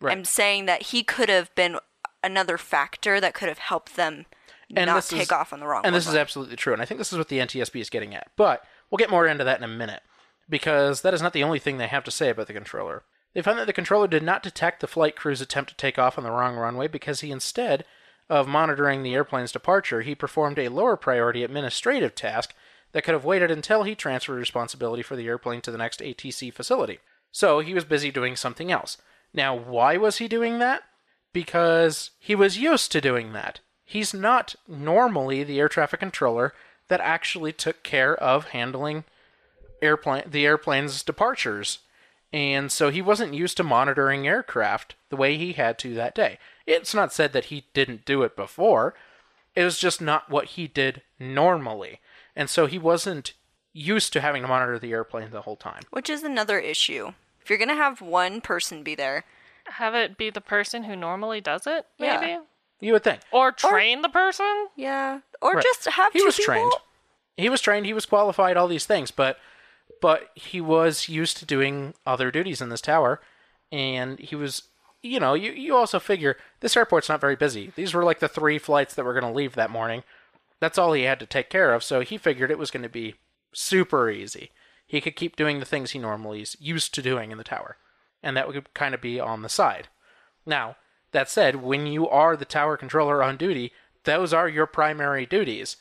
Right. I'm saying that he could have been another factor that could have helped them And not take is- off on the wrong and this is absolutely true. And I think this is what the NTSB is getting at. But we'll get more into that in a minute because that is not the only thing they have to say about the controller. They found that the controller did not detect the flight crew's attempt to take off on the wrong runway because he instead of monitoring the airplane's departure, he performed a lower priority administrative task that could have waited until he transferred responsibility for the airplane to the next ATC facility. So he was busy doing something else. Now, why was he doing that? Because he was used to doing that. He's not normally the air traffic controller that actually took care of handling airplane the airplane's departures. And so he wasn't used to monitoring aircraft the way he had to that day. It's not said that he didn't do it before. It was just not what he did normally. And so he wasn't used to having to monitor the airplane the whole time. Which is another issue. If you're gonna have one person be there, Have it be the person who normally does it, Yeah. maybe? You would think. Or train the person? yeah, or Right. just have he two was people. trained. He was trained. He was qualified. All these things, but but he was used to doing other duties in this tower, and he was. You know, you you also figure this airport's not very busy. These were like the three flights that were going to leave that morning. That's all he had to take care of. So he figured it was going to be super easy. He could keep doing the things he normally is used to doing in the tower, and that would kind of be on the side. Now, that said, when you are the tower controller on duty, those are your primary duties.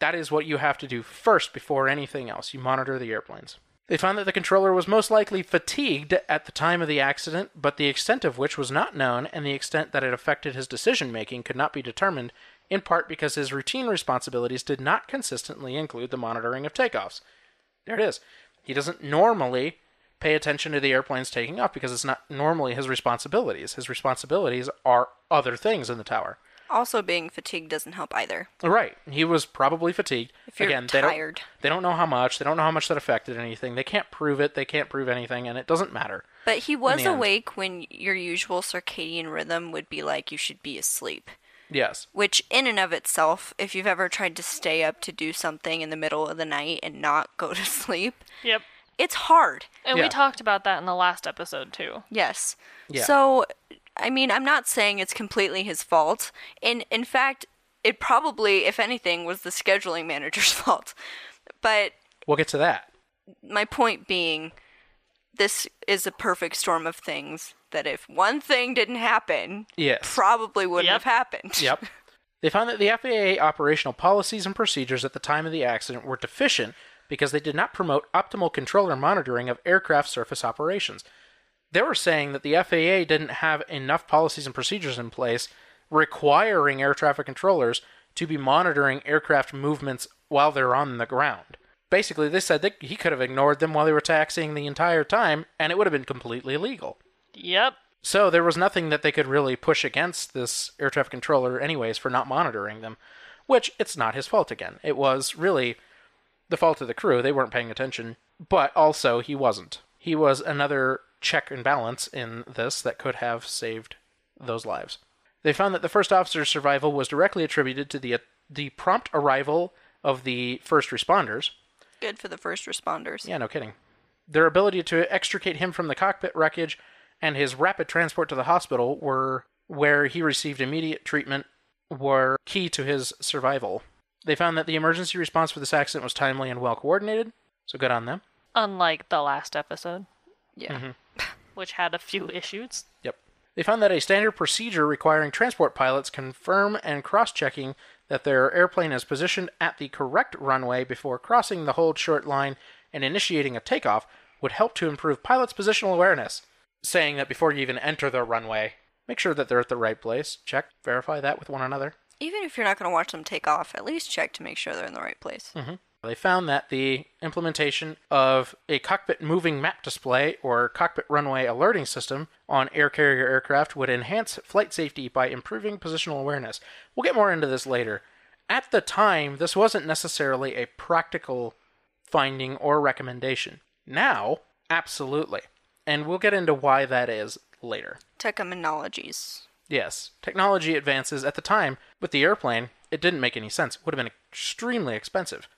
That is what you have to do first before anything else. You monitor the airplanes. They found that the controller was most likely fatigued at the time of the accident, but the extent of which was not known, and the extent that it affected his decision making could not be determined, in part because his routine responsibilities did not consistently include the monitoring of takeoffs. There it is. He doesn't normally pay attention to the airplanes taking off because it's not normally his responsibilities. His responsibilities are other things in the tower. Also, being fatigued doesn't help either. Right. He was probably fatigued. If you're Again, they tired. don't they don't know how much. They don't know how much that affected anything. They can't prove it. They can't prove anything, and it doesn't matter. But he was the end. awake when your usual circadian rhythm would be like you should be asleep. Yes. Which, in and of itself, if you've ever tried to stay up to do something in the middle of the night and not go to sleep, Yep. It's hard. And Yeah. we talked about that in the last episode too. Yes. Yeah. So, I mean, I'm not saying it's completely his fault. In in fact, it probably, if anything, was the scheduling manager's fault. But We'll get to that. my point being, this is a perfect storm of things that if one thing didn't happen, Yes. probably wouldn't Yep. have happened. Yep. They found that the FAA operational policies and procedures at the time of the accident were deficient because they did not promote optimal controller monitoring of aircraft surface operations. They were saying that the FAA didn't have enough policies and procedures in place requiring air traffic controllers to be monitoring aircraft movements while they're on the ground. basically, they said that he could have ignored them while they were taxiing the entire time, and it would have been completely legal. Yep. So there was nothing that they could really push against this air traffic controller, anyways, for not monitoring them. Which it's not his fault again. It was really the fault of the crew. They weren't paying attention, but also he wasn't. He was another check and balance in this that could have saved those lives. They found that the first officer's survival was directly attributed to the uh, the prompt arrival of the first responders. Good for the first responders. Yeah, no kidding. Their ability to extricate him from the cockpit wreckage and his rapid transport to the hospital were where he received immediate treatment were key to his survival. They found that the emergency response for this accident was timely and well coordinated, so good on them. Unlike the last episode, Yeah. Mm-hmm. which had a few issues. Yep. They found that a standard procedure requiring transport pilots confirm and cross checking that their airplane is positioned at the correct runway before crossing the hold short line and initiating a takeoff would help to improve pilots' positional awareness. Saying that before you even enter the runway, make sure that they're at the right place. Check, verify that with one another. Even if you're not going to watch them take off, at least check to make sure they're in the right place. Mm-hmm. They found that the implementation of a cockpit moving map display or cockpit runway alerting system on air carrier aircraft would enhance flight safety by improving positional awareness. We'll get more into this later. At the time, this wasn't necessarily a practical finding or recommendation. Now, absolutely. And we'll get into why that is later. Technologies. Yes, technology advances at the time with the airplane, it didn't make any sense. It would have been extremely expensive.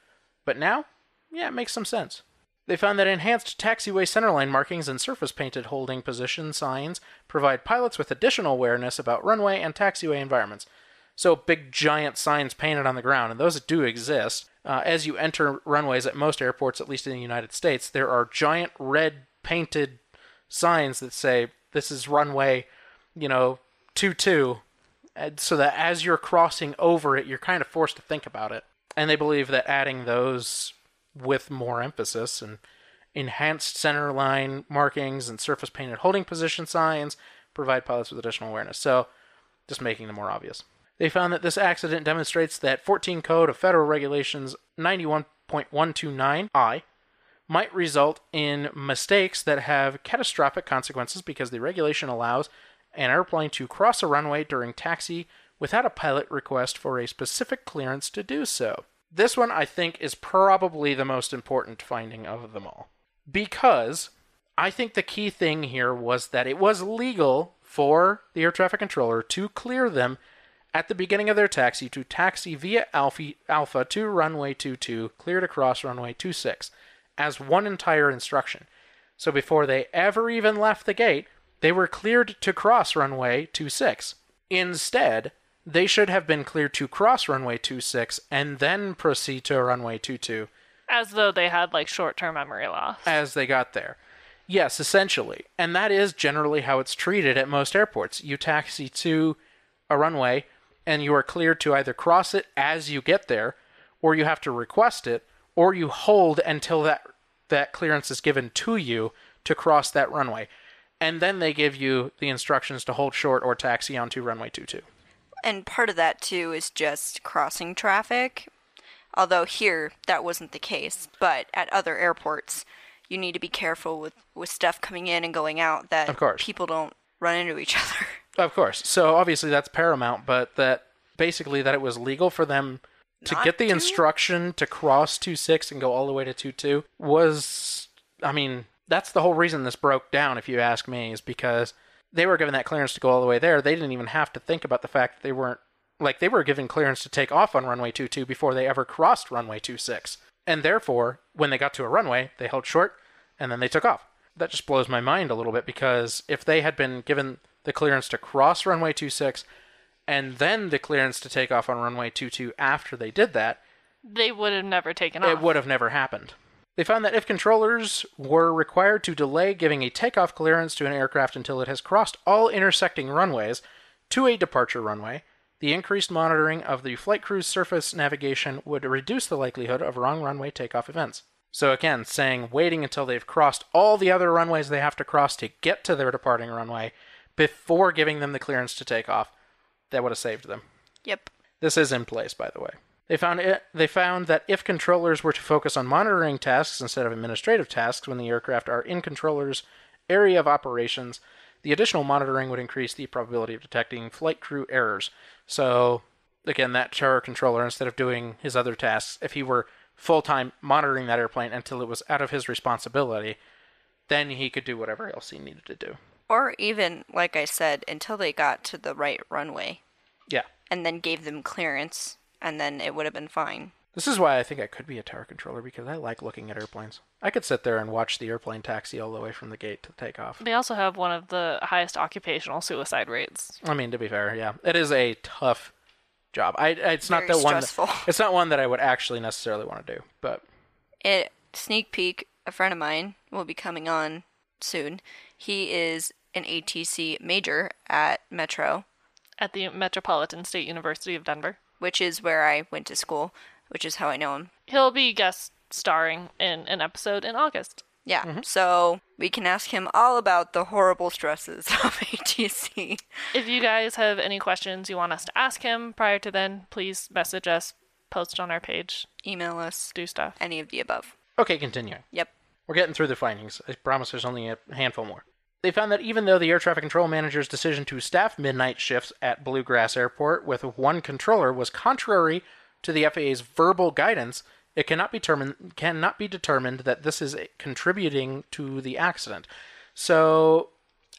But now, yeah, it makes some sense. They found that enhanced taxiway centerline markings and surface painted holding position signs provide pilots with additional awareness about runway and taxiway environments. So, big giant signs painted on the ground, and those do exist. Uh, as you enter runways at most airports, at least in the United States, there are giant red painted signs that say, This is runway, you know, 2 2, so that as you're crossing over it, you're kind of forced to think about it. And they believe that adding those with more emphasis and enhanced center line markings and surface painted holding position signs provide pilots with additional awareness. So, just making them more obvious. They found that this accident demonstrates that 14 Code of Federal Regulations 91.129I might result in mistakes that have catastrophic consequences because the regulation allows an airplane to cross a runway during taxi without a pilot request for a specific clearance to do so. This one, I think, is probably the most important finding of them all. Because I think the key thing here was that it was legal for the air traffic controller to clear them at the beginning of their taxi to taxi via Alpha, Alpha to runway 22, clear to cross runway 26, as one entire instruction. So before they ever even left the gate, they were cleared to cross runway 26. Instead, they should have been cleared to cross runway 26 and then proceed to runway 22 As though they had like short term memory loss. as they got there. Yes, essentially. And that is generally how it's treated at most airports. You taxi to a runway and you are cleared to either cross it as you get there or you have to request it or you hold until that that clearance is given to you to cross that runway. And then they give you the instructions to hold short or taxi onto runway 22. And part of that too is just crossing traffic. Although here that wasn't the case, but at other airports, you need to be careful with with stuff coming in and going out that Of course. people don't run into each other. Of course. So obviously that's paramount, but that basically that it was legal for them to Not get the to? instruction to cross 2-6 and go all the way to 2-2 was I mean, that's the whole reason this broke down if you ask me is because they were given that clearance to go all the way there. They didn't even have to think about the fact that they weren't like they were given clearance to take off on runway 22 before they ever crossed runway 26. And therefore, when they got to a runway, they held short and then they took off. That just blows my mind a little bit because if they had been given the clearance to cross runway 26 and then the clearance to take off on runway 22 after they did that, They would have never taken off. it would have never happened. They found that if controllers were required to delay giving a takeoff clearance to an aircraft until it has crossed all intersecting runways to a departure runway, the increased monitoring of the flight crew's surface navigation would reduce the likelihood of wrong runway takeoff events. So again, saying waiting until they've crossed all the other runways they have to cross to get to their departing runway before giving them the clearance to take off, that would have saved them. yep. This is in place, by the way. They found it, they found that if controllers were to focus on monitoring tasks instead of administrative tasks when the aircraft are in controllers' area of operations, the additional monitoring would increase the probability of detecting flight crew errors. So, again, that tower controller, instead of doing his other tasks, if he were full time monitoring that airplane until it was out of his responsibility, then he could do whatever else he needed to do. Or even, like I said, until they got to the right runway Yeah. and then gave them clearance, and then it would have been fine. This is why I think I could be a tower controller because I like looking at airplanes. I could sit there and watch the airplane taxi all the way from the gate to take off. They also have one of the highest occupational suicide rates. I mean, to be fair, yeah, it is a tough job. I it's not Very the one. That, it's not one that I would actually necessarily want to do. But It sneak peek. A friend of mine will be coming on soon. He is an ATC major at Metro, At the Metropolitan State University of Denver. Which is where I went to school, which is how I know him. He'll be guest starring in an episode in August. Yeah, mm-hmm. so we can ask him all about the horrible stresses of ATC. If you guys have any questions you want us to ask him prior to then, please message us, post on our page, Email us, do stuff. any of the above. okay, continuing. Yep. We're getting through the findings. I promise there's only a handful more. They found that even though the air traffic control manager's decision to staff midnight shifts at Bluegrass Airport with one controller was contrary to the FAA's verbal guidance, it cannot be determined cannot be determined that this is contributing to the accident. So,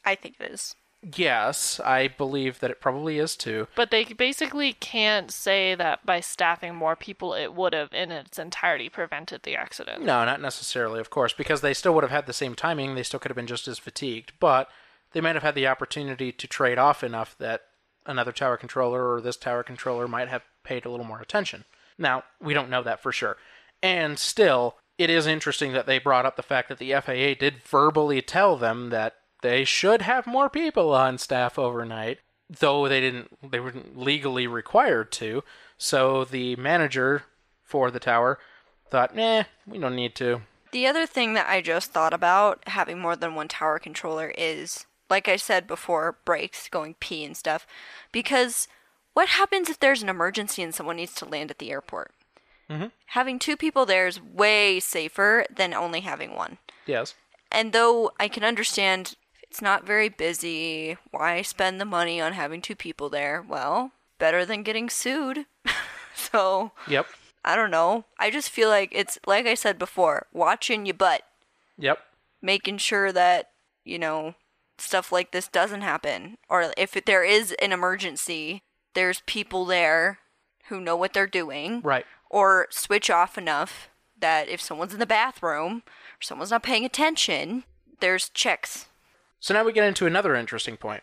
I think it is. Yes, I believe that it probably is too. But they basically can't say that by staffing more people, it would have in its entirety prevented the accident. No, not necessarily, of course, because they still would have had the same timing. They still could have been just as fatigued, but they might have had the opportunity to trade off enough that another tower controller or this tower controller might have paid a little more attention. Now, we don't know that for sure. And still, it is interesting that they brought up the fact that the FAA did verbally tell them that they should have more people on staff overnight, though they didn't they weren't legally required to. So the manager for the tower thought, nah, we don't need to. The other thing that I just thought about having more than one tower controller is, like I said before, breaks, going pee and stuff. Because what happens if there's an emergency and someone needs to land at the airport? Mm-hmm. Having two people there is way safer than only having one. Yes. And though I can understand it's not very busy, why spend the money on having two people there? Well, better than getting sued. so, Yep. I don't know. I just feel like it's, like I said before, watching your butt, Yep. making sure that, you know, stuff like this doesn't happen. Or if there is an emergency, there's people there who know what they're doing. Right. Or switch off enough that if someone's in the bathroom or someone's not paying attention, there's checks. So now we get into another interesting point.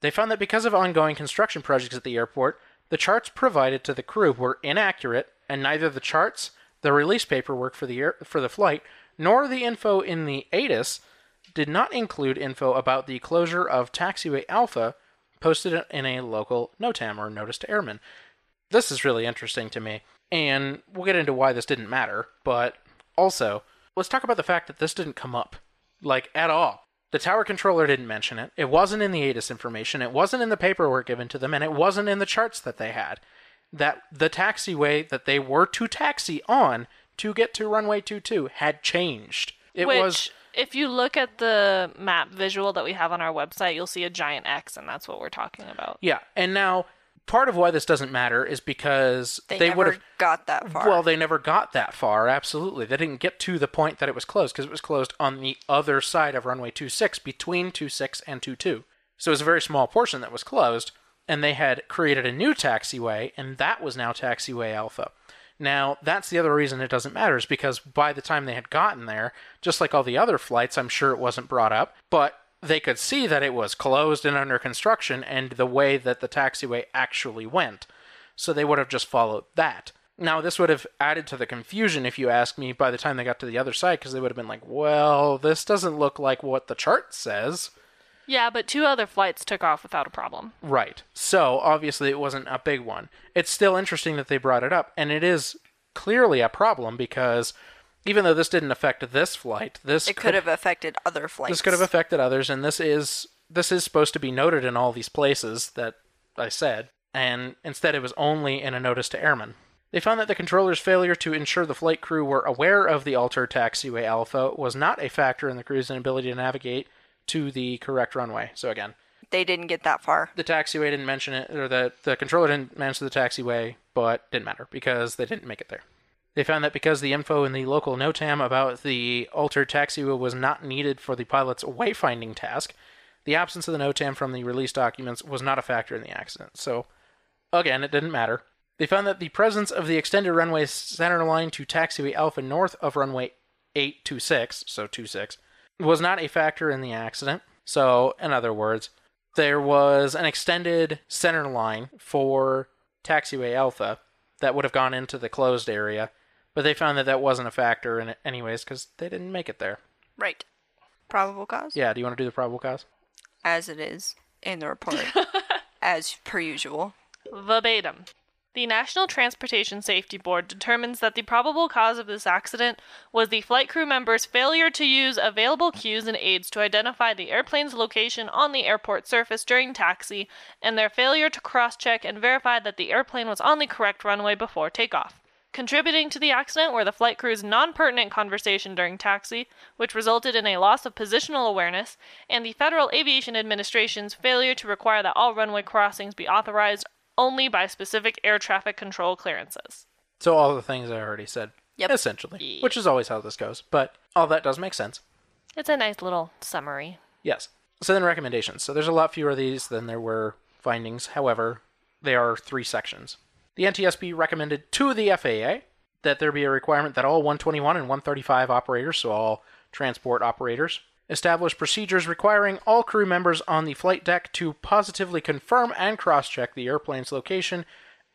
They found that because of ongoing construction projects at the airport, the charts provided to the crew were inaccurate, and neither the charts, the release paperwork for the air, for the flight, nor the info in the ATIS did not include info about the closure of Taxiway Alpha posted in a local NOTAM or Notice to Airmen. This is really interesting to me, and we'll get into why this didn't matter, but also, let's talk about the fact that this didn't come up, like, at all. The tower controller didn't mention it. It wasn't in the ATIS information. It wasn't in the paperwork given to them, and it wasn't in the charts that they had. That the taxiway that they were to taxi on to get to runway 22 had changed. It Which, was if you look at the map visual that we have on our website, you'll see a giant X, and that's what we're talking about. yeah. And now part of why this doesn't matter is because They, they, would have got that far. Well, they never got that far. Absolutely, they didn't get to the point that it was closed because it was closed on the other side of runway 26, between 26 and 22. So it was a very small portion that was closed, and they had created a new taxiway, and that was now Taxiway Alpha. Now, that's the other reason it doesn't matter is because by the time they had gotten there, just like all the other flights, I'm sure it wasn't brought up, but they could see that it was closed and under construction and the way that the taxiway actually went. So they would have just followed that. Now, this would have added to the confusion, if you ask me, by the time they got to the other side, because they would have been like, well, this doesn't look like what the chart says. Yeah, but two other flights took off without a problem. Right. So, obviously, it wasn't a big one. It's still interesting that they brought it up, and it is clearly a problem because even though this didn't affect this flight, this it could have affected other flights. this could have affected others, and this is this is supposed to be noted in all these places that I said, and instead it was only in a notice to airmen. They found that the controller's failure to ensure the flight crew were aware of the altered taxiway alpha was not a factor in the crew's inability to navigate to the correct runway. So again, They didn't get that far. the taxiway didn't mention it, or the, the controller didn't mention the taxiway, but didn't matter because they didn't make it there. They found that because the info in the local NOTAM about the altered taxiway was not needed for the pilot's wayfinding task, the absence of the NOTAM from the release documents was not a factor in the accident. So, again, it didn't matter. They found that the presence of the extended runway center line to taxiway Alpha north of runway 826, so 26, was not a factor in the accident. So, in other words, there was an extended center line for taxiway Alpha that would have gone into the closed area, but they found that that wasn't a factor in it anyways because they didn't make it there. Right. Probable cause? Yeah, do you want to do the probable cause? As it is in the report. as per usual. Verbatim. The National Transportation Safety Board determines that the probable cause of this accident was the flight crew members' failure to use available cues and aids to identify the airplane's location on the airport surface during taxi, and their failure to cross check and verify that the airplane was on the correct runway before takeoff. Contributing to the accident were the flight crew's non pertinent conversation during taxi, which resulted in a loss of positional awareness, and the Federal Aviation Administration's failure to require that all runway crossings be authorized only by specific air traffic control clearances. So all the things I already said, Yep. essentially, Yeah. which is always how this goes. But all that does make sense. It's a nice little summary. Yes. So then recommendations. So there's a lot fewer of these than there were findings. However, they are three sections. The NTSB recommended to the FAA that there be a requirement that all 121 and 135 operators, so all transport operators, establish procedures requiring all crew members on the flight deck to positively confirm and cross check the airplane's location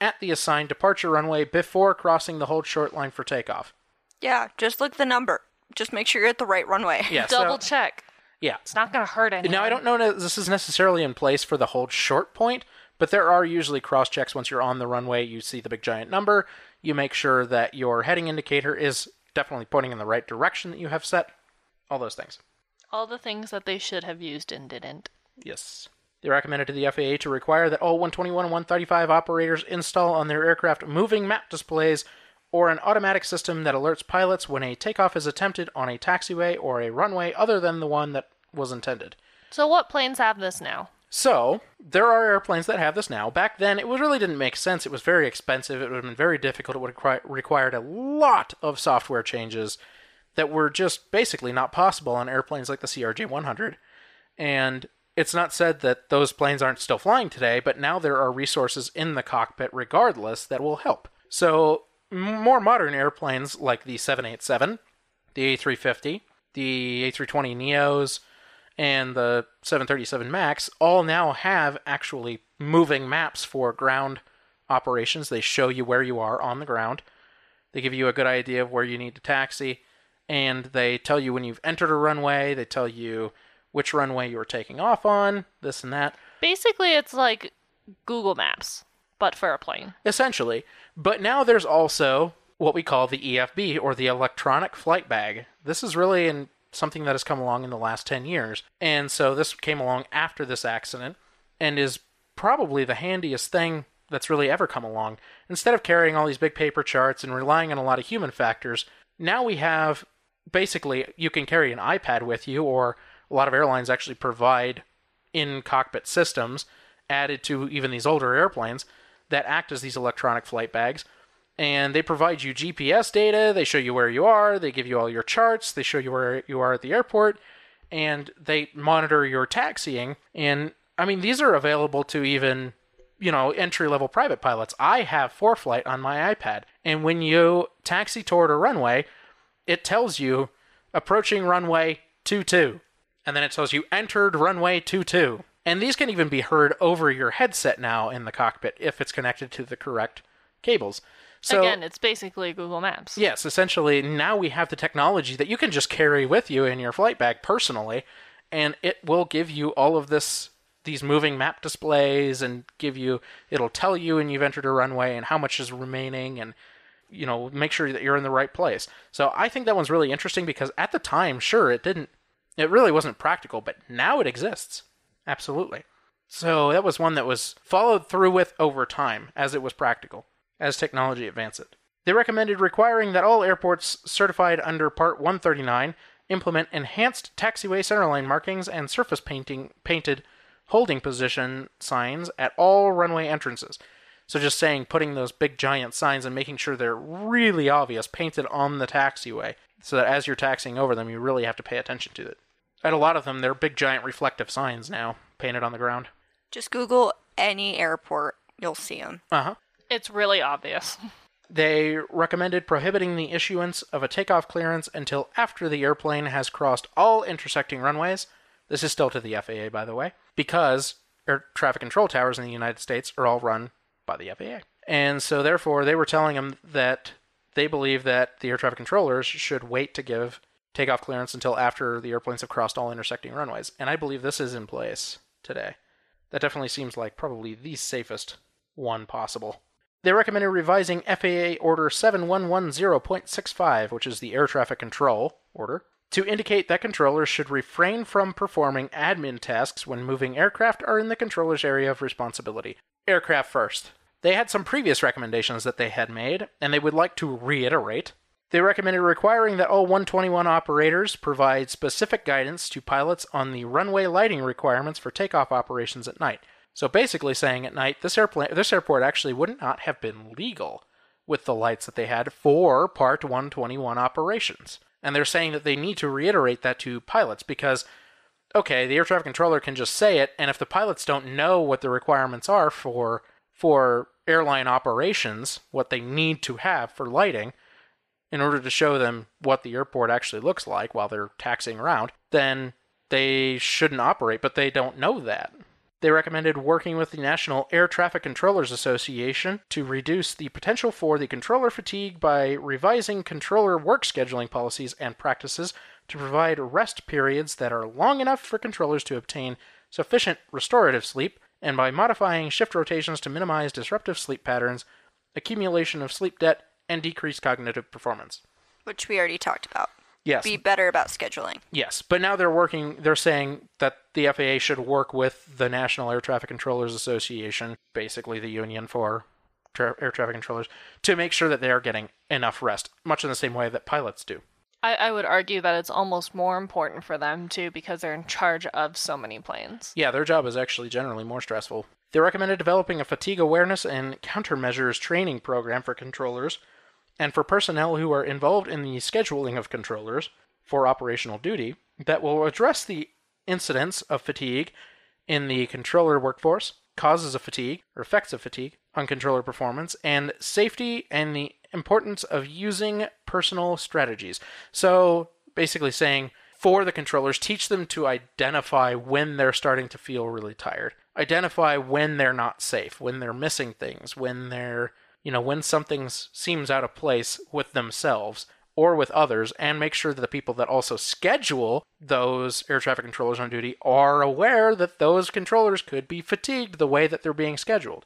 at the assigned departure runway before crossing the hold short line for takeoff. Yeah, just look the number. Just make sure you're at the right runway. Yeah, so- Double check. yeah. It's not going to hurt anyone. Now, I don't know that this is necessarily in place for the hold short point, but there are usually cross checks once you're on the runway. You see the big giant number. You make sure that your heading indicator is definitely pointing in the right direction that you have set. All those things. All the things that they should have used and didn't. Yes. They recommended to the FAA to require that all 121 and 135 operators install on their aircraft moving map displays or an automatic system that alerts pilots when a takeoff is attempted on a taxiway or a runway other than the one that was intended. So, what planes have this now? So, there are airplanes that have this now. Back then, it really didn't make sense. It was very expensive. It would have been very difficult. It would have required a lot of software changes that were just basically not possible on airplanes like the CRJ 100. And it's not said that those planes aren't still flying today, but now there are resources in the cockpit regardless that will help. So, more modern airplanes like the 787, the A350, the A320 Neos, and the 737 MAX all now have actually moving maps for ground operations. They show you where you are on the ground. They give you a good idea of where you need to taxi, and they tell you when you've entered a runway. They tell you which runway you are taking off on, this and that. Basically, it's like Google Maps, but for a plane. essentially. But now there's also what we call the EFB or the electronic flight bag. This is really in something that has come along in the last 10 years. And so this came along after this accident and is probably the handiest thing that's really ever come along. Instead of carrying all these big paper charts and relying on a lot of human factors, now we have basically you can carry an iPad with you or a lot of airlines actually provide in cockpit systems added to even these older airplanes that act as these electronic flight bags. And they provide you GPS data, they show you where you are, they give you all your charts, they show you where you are at the airport, and they monitor your taxiing. And I mean, these are available to even, you know, entry level private pilots. I have ForeFlight on my iPad, and when you taxi toward a runway, it tells you approaching runway 22 and then it tells you entered runway 22 and these can even be heard over your headset now in the cockpit if it's connected to the correct cables so Again, it's basically Google Maps. yes essentially now we have the technology that you can just carry with you in your flight bag personally and it will give you all of this these moving map displays and give you it'll tell you when you've entered a runway and how much is remaining and you know make sure that you're in the right place. So i think that one's really interesting because at the time sure it didn't it really wasn't practical but now it exists. Absolutely. So that was one that was followed through with over time as it was practical as technology advances. They recommended requiring that all airports certified under Part 139 implement enhanced taxiway centerline markings and surface painting painted holding position signs at all runway entrances. So just saying putting those big giant signs and making sure they're really obvious painted on the taxiway so that as you're taxiing over them you really have to pay attention to it. At a lot of them they're big giant reflective signs now painted on the ground. Just Google any airport, you'll see them. Uh-huh. It's really obvious. They recommended prohibiting the issuance of a takeoff clearance until after the airplane has crossed all intersecting runways. This is still to the FAA, by the way, because air traffic control towers in the United States are all run by the FAA. And so, therefore, they were telling them that they believe that the air traffic controllers should wait to give takeoff clearance until after the airplanes have crossed all intersecting runways. And I believe this is in place today. That definitely seems like probably the safest one possible. They recommended revising FAA Order 7110.65, which is the air traffic control order, to indicate that controllers should refrain from performing admin tasks when moving aircraft are in the controller's area of responsibility. Aircraft first. They had some previous recommendations that they had made, and they would like to reiterate. They recommended requiring that all 121 operators provide specific guidance to pilots on the runway lighting requirements for takeoff operations at night. So basically saying at night this airplane this airport actually would not have been legal with the lights that they had for part 121 operations. And they're saying that they need to reiterate that to pilots because okay, the air traffic controller can just say it and if the pilots don't know what the requirements are for for airline operations, what they need to have for lighting, in order to show them what the airport actually looks like while they're taxiing around, then they shouldn't operate, but they don't know that. They recommended working with the National Air Traffic Controllers Association to reduce the potential for the controller fatigue by revising controller work scheduling policies and practices to provide rest periods that are long enough for controllers to obtain sufficient restorative sleep, and by modifying shift rotations to minimize disruptive sleep patterns, accumulation of sleep debt, and decrease cognitive performance. Which we already talked about. Yes. Be better about scheduling. Yes, but now they're working. They're saying that the FAA should work with the National Air Traffic Controllers Association, basically the union for tra- air traffic controllers, to make sure that they are getting enough rest, much in the same way that pilots do. I, I would argue that it's almost more important for them too because they're in charge of so many planes. Yeah, their job is actually generally more stressful. They recommended developing a fatigue awareness and countermeasures training program for controllers and for personnel who are involved in the scheduling of controllers for operational duty that will address the incidence of fatigue in the controller workforce, causes of fatigue or effects of fatigue on controller performance, and safety and the importance of using personal strategies. So basically saying for the controllers, teach them to identify when they're starting to feel really tired. Identify when they're not safe, when they're missing things, when they're you know, when something seems out of place with themselves or with others, and make sure that the people that also schedule those air traffic controllers on duty are aware that those controllers could be fatigued the way that they're being scheduled.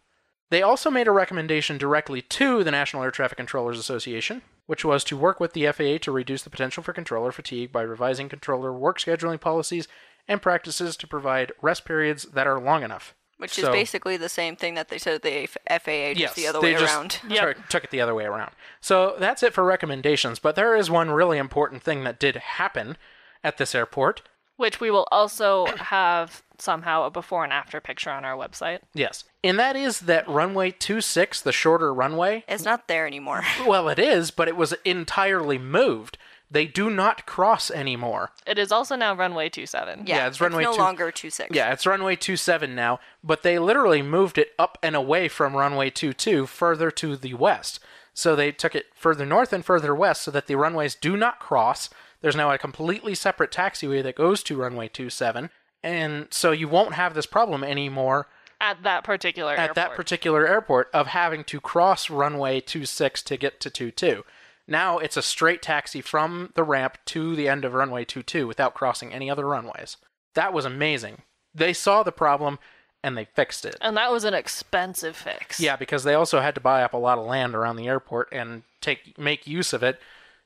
They also made a recommendation directly to the National Air Traffic Controllers Association, which was to work with the FAA to reduce the potential for controller fatigue by revising controller work scheduling policies and practices to provide rest periods that are long enough. Which is basically the same thing that they said at the FAA, just the other they way just around. took- took it the other way around. So that's it for recommendations. But there is one really important thing that did happen at this airport. Which we will also have somehow a before and after picture on our website. Yes. And that is that runway 26, the shorter runway, It's not there anymore. well, it is, but it was entirely moved. They do not cross anymore. It is also now runway 27. Yeah, it's runway no two- longer two six. Yeah, it's runway 27 now, but they literally moved it up and away from runway 22 further to the west. So they took it further north and further west so that the runways do not cross. There's now a completely separate taxiway that goes to runway 27, and so you won't have this problem anymore At that particular at that airport. particular airport of having to cross runway 26 to get to 22. Now it's a straight taxi from the ramp to the end of runway 22 without crossing any other runways. That was amazing. They saw the problem and they fixed it. and that was an expensive fix. Yeah, because they also had to buy up a lot of land around the airport and take make use of it,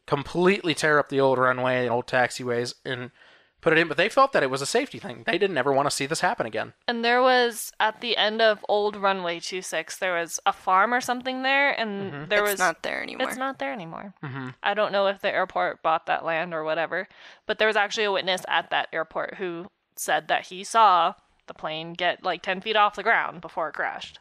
completely tear up the old runway and old taxiways and put it in, but they felt that it was a safety thing. They didn't ever want to see this happen again. And there was at the end of old runway 26, there was a farm or something there, and mm-hmm. there it's was not there anymore. It's not there anymore. Mm-hmm. I don't know if the airport bought that land or whatever, but there was actually a witness at that airport who said that he saw the plane get like 10 feet off the ground before it crashed.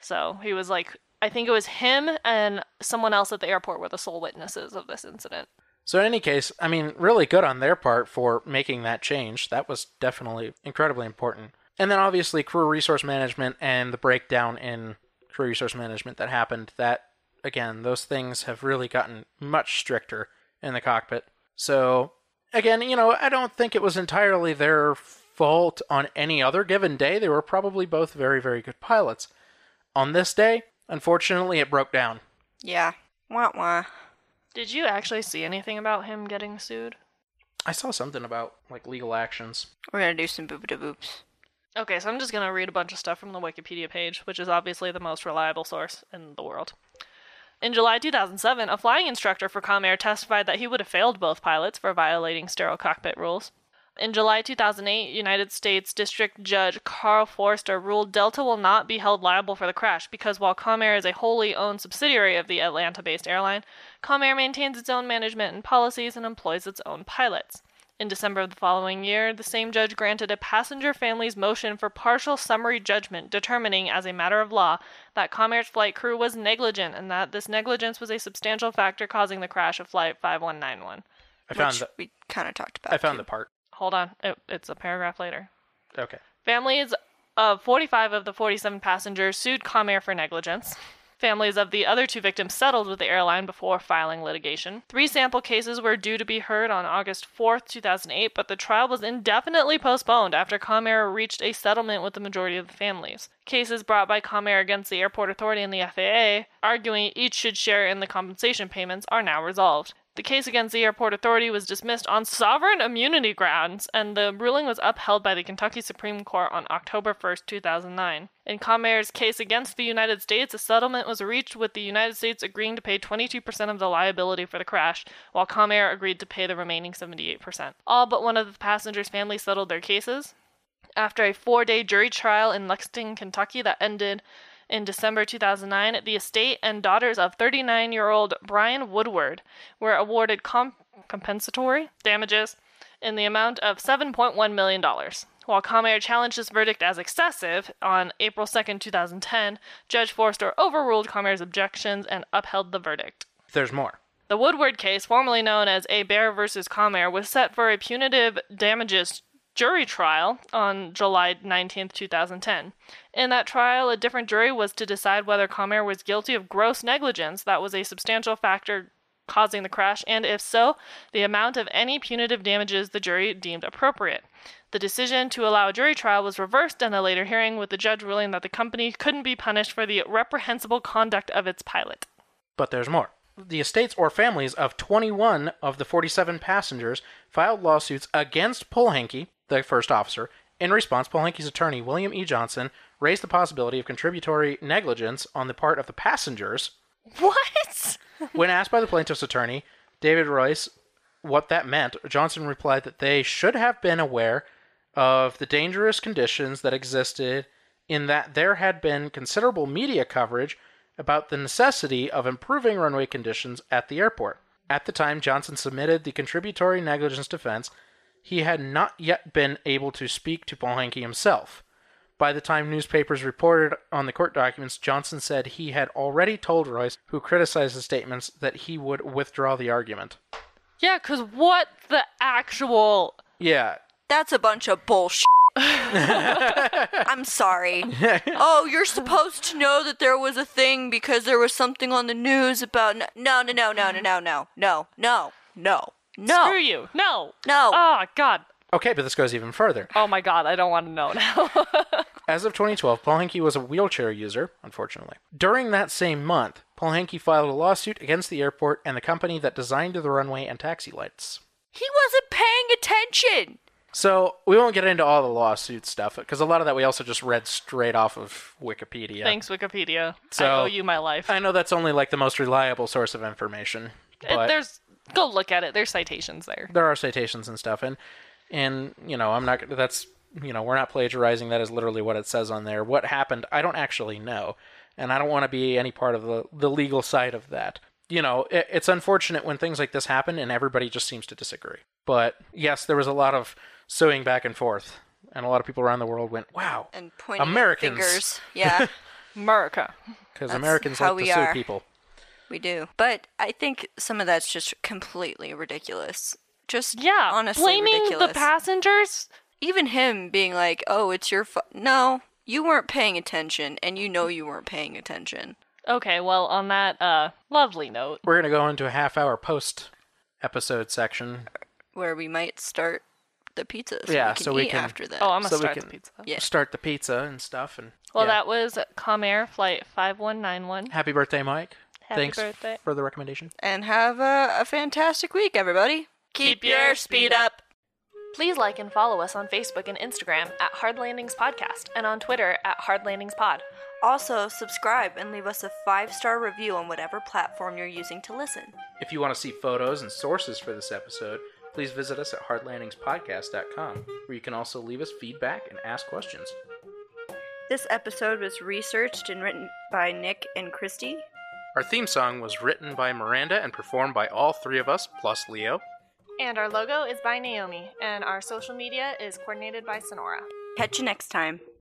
So he was like, I think it was him and someone else at the airport were the sole witnesses of this incident. So in any case, I mean, really good on their part for making that change. That was definitely incredibly important. And then obviously crew resource management and the breakdown in crew resource management that happened. That again, those things have really gotten much stricter in the cockpit. So again, you know, I don't think it was entirely their fault on any other given day. They were probably both very, very good pilots. On this day, unfortunately, it broke down. yeah. Wah wah. Did you actually see anything about him getting sued? I saw something about like legal actions. We're gonna do some boop da boops. Okay, so I'm just going to read a bunch of stuff from the Wikipedia page, which is obviously the most reliable source in the world. In July 2007, a flying instructor for Comair testified that he would have failed both pilots for violating sterile cockpit rules. In July 2008, United States District Judge Karl Forester ruled Delta will not be held liable for the crash because while Comair is a wholly owned subsidiary of the Atlanta based airline, Comair maintains its own management and policies and employs its own pilots. In December of the following year, the same judge granted a passenger family's motion for partial summary judgment, determining as a matter of law that Comair's flight crew was negligent and that this negligence was a substantial factor causing the crash of Flight 5191. I found which the, we kind of talked about. I found too. the part. Hold on, it, it's a paragraph later. Okay. Families of 45 of the 47 passengers sued Comair for negligence. Families of the other two victims settled with the airline before filing litigation. Three sample cases were due to be heard on August 4, 2008, but the trial was indefinitely postponed after Comair reached a settlement with the majority of the families. Cases brought by Comair against the Airport Authority and the FAA, arguing each should share in the compensation payments, are now resolved. The case against the airport authority was dismissed on sovereign immunity grounds, and the ruling was upheld by the Kentucky Supreme Court on October 1, 2009. In Comair's case against the United States, a settlement was reached with the United States agreeing to pay 22% of the liability for the crash, while Comair agreed to pay the remaining 78%. All but one of the passengers' families settled their cases. After a four day jury trial in Lexington, Kentucky that ended in December 2009, the estate and daughters of 39 year old Brian Woodward were awarded comp- compensatory damages in the amount of $7.1 million. While Comair challenged this verdict as excessive, on April 2, 2010, Judge Forester overruled Comair's objections and upheld the verdict. There's more. The Woodward case, formerly known as Hebert versus Comair, was set for a punitive damages jury trial on July 19, 2010. In that trial, a different jury was to decide whether Comair was guilty of gross negligence that was a substantial factor causing the crash, and if so, the amount of any punitive damages the jury deemed appropriate. The decision to allow a jury trial was reversed in a later hearing, with the judge ruling that the company couldn't be punished for the reprehensible conduct of its pilot. But there's more. The estates or families of 21 of the 47 passengers filed lawsuits against Polehinke, the first officer. In response, Polehinke's attorney, William E. Johnson, raised the possibility of contributory negligence on the part of the passengers. What? when asked by the plaintiff's attorney, David Royce, what that meant, Johnson replied that they should have been aware of the dangerous conditions that existed, in that there had been considerable media coverage about the necessity of improving runway conditions at the airport. At the time Johnson submitted the contributory negligence defense, he had not yet been able to speak to Paul Polehinke himself. By the time newspapers reported on the court documents, Johnson said he had already told Royce, who criticized the statements, that he would withdraw the argument. Yeah, because what the actual. Yeah, That's a bunch of bullshit. I'm sorry. oh, you're supposed to know that there was a thing because there was something on the news about. No, no, no, no, no, no, no, no, no, no, no. Screw you. No. No. Oh, God. Okay, but this goes even further. Oh, my God. I don't want to know now. As of 2012, Polehinke was a wheelchair user, unfortunately. During that same month, Polehinke filed a lawsuit against the airport and the company that designed the runway and taxi lights. He wasn't paying attention. So, we won't get into all the lawsuit stuff, because a lot of that we also just read straight off of Wikipedia. Thanks, Wikipedia. So- I owe you my life. I know that's only like the most reliable source of information, It- but there's. Go look at it. There's citations there. there are citations and stuff. And And, you know, I'm not, that's, you know, we're not plagiarizing. That is literally what it says on there. What happened, I don't actually know. And I don't want to be any part of the, the legal side of that. You know, it, it's unfortunate when things like this happen and everybody just seems to disagree. But yes, there was a lot of suing back and forth. And a lot of people around the world went, wow, And pointing Americans. fingers. Yeah, America. because Americans how like to we sue people. We do. But I think some of that's just completely ridiculous. Just Yeah, honestly blaming ridiculous. the passengers. Even him being like, "Oh, it's your fu-. No, you weren't paying attention, and you know you weren't paying attention." Okay, well, on that uh lovely note, We're going to go into a half hour post episode section. Where we might start the pizza. So Yeah, we can so we can- after that. oh, I'm gonna So we start can- the pizza. Yeah. Start the pizza and stuff. And Well, yeah. that was Comair Flight 5191. Happy birthday, Mike. Happy Thanks birthday. for the recommendation. and have a, a fantastic week, everybody. Keep your speed up. Please like and follow us on Facebook and Instagram at Hard Landings Podcast and on Twitter at Hard Landings Pod. Also, subscribe and leave us a five star review on whatever platform you're using to listen. If you want to see photos and sources for this episode, please visit us at hardlandingspodcast.com, where you can also leave us feedback and ask questions. This episode was researched and written by Nick and Christy. Our theme song was written by Miranda and performed by all three of us, plus Leo. And our logo is by Naomi, and our social media is coordinated by Sonora. Catch you next time.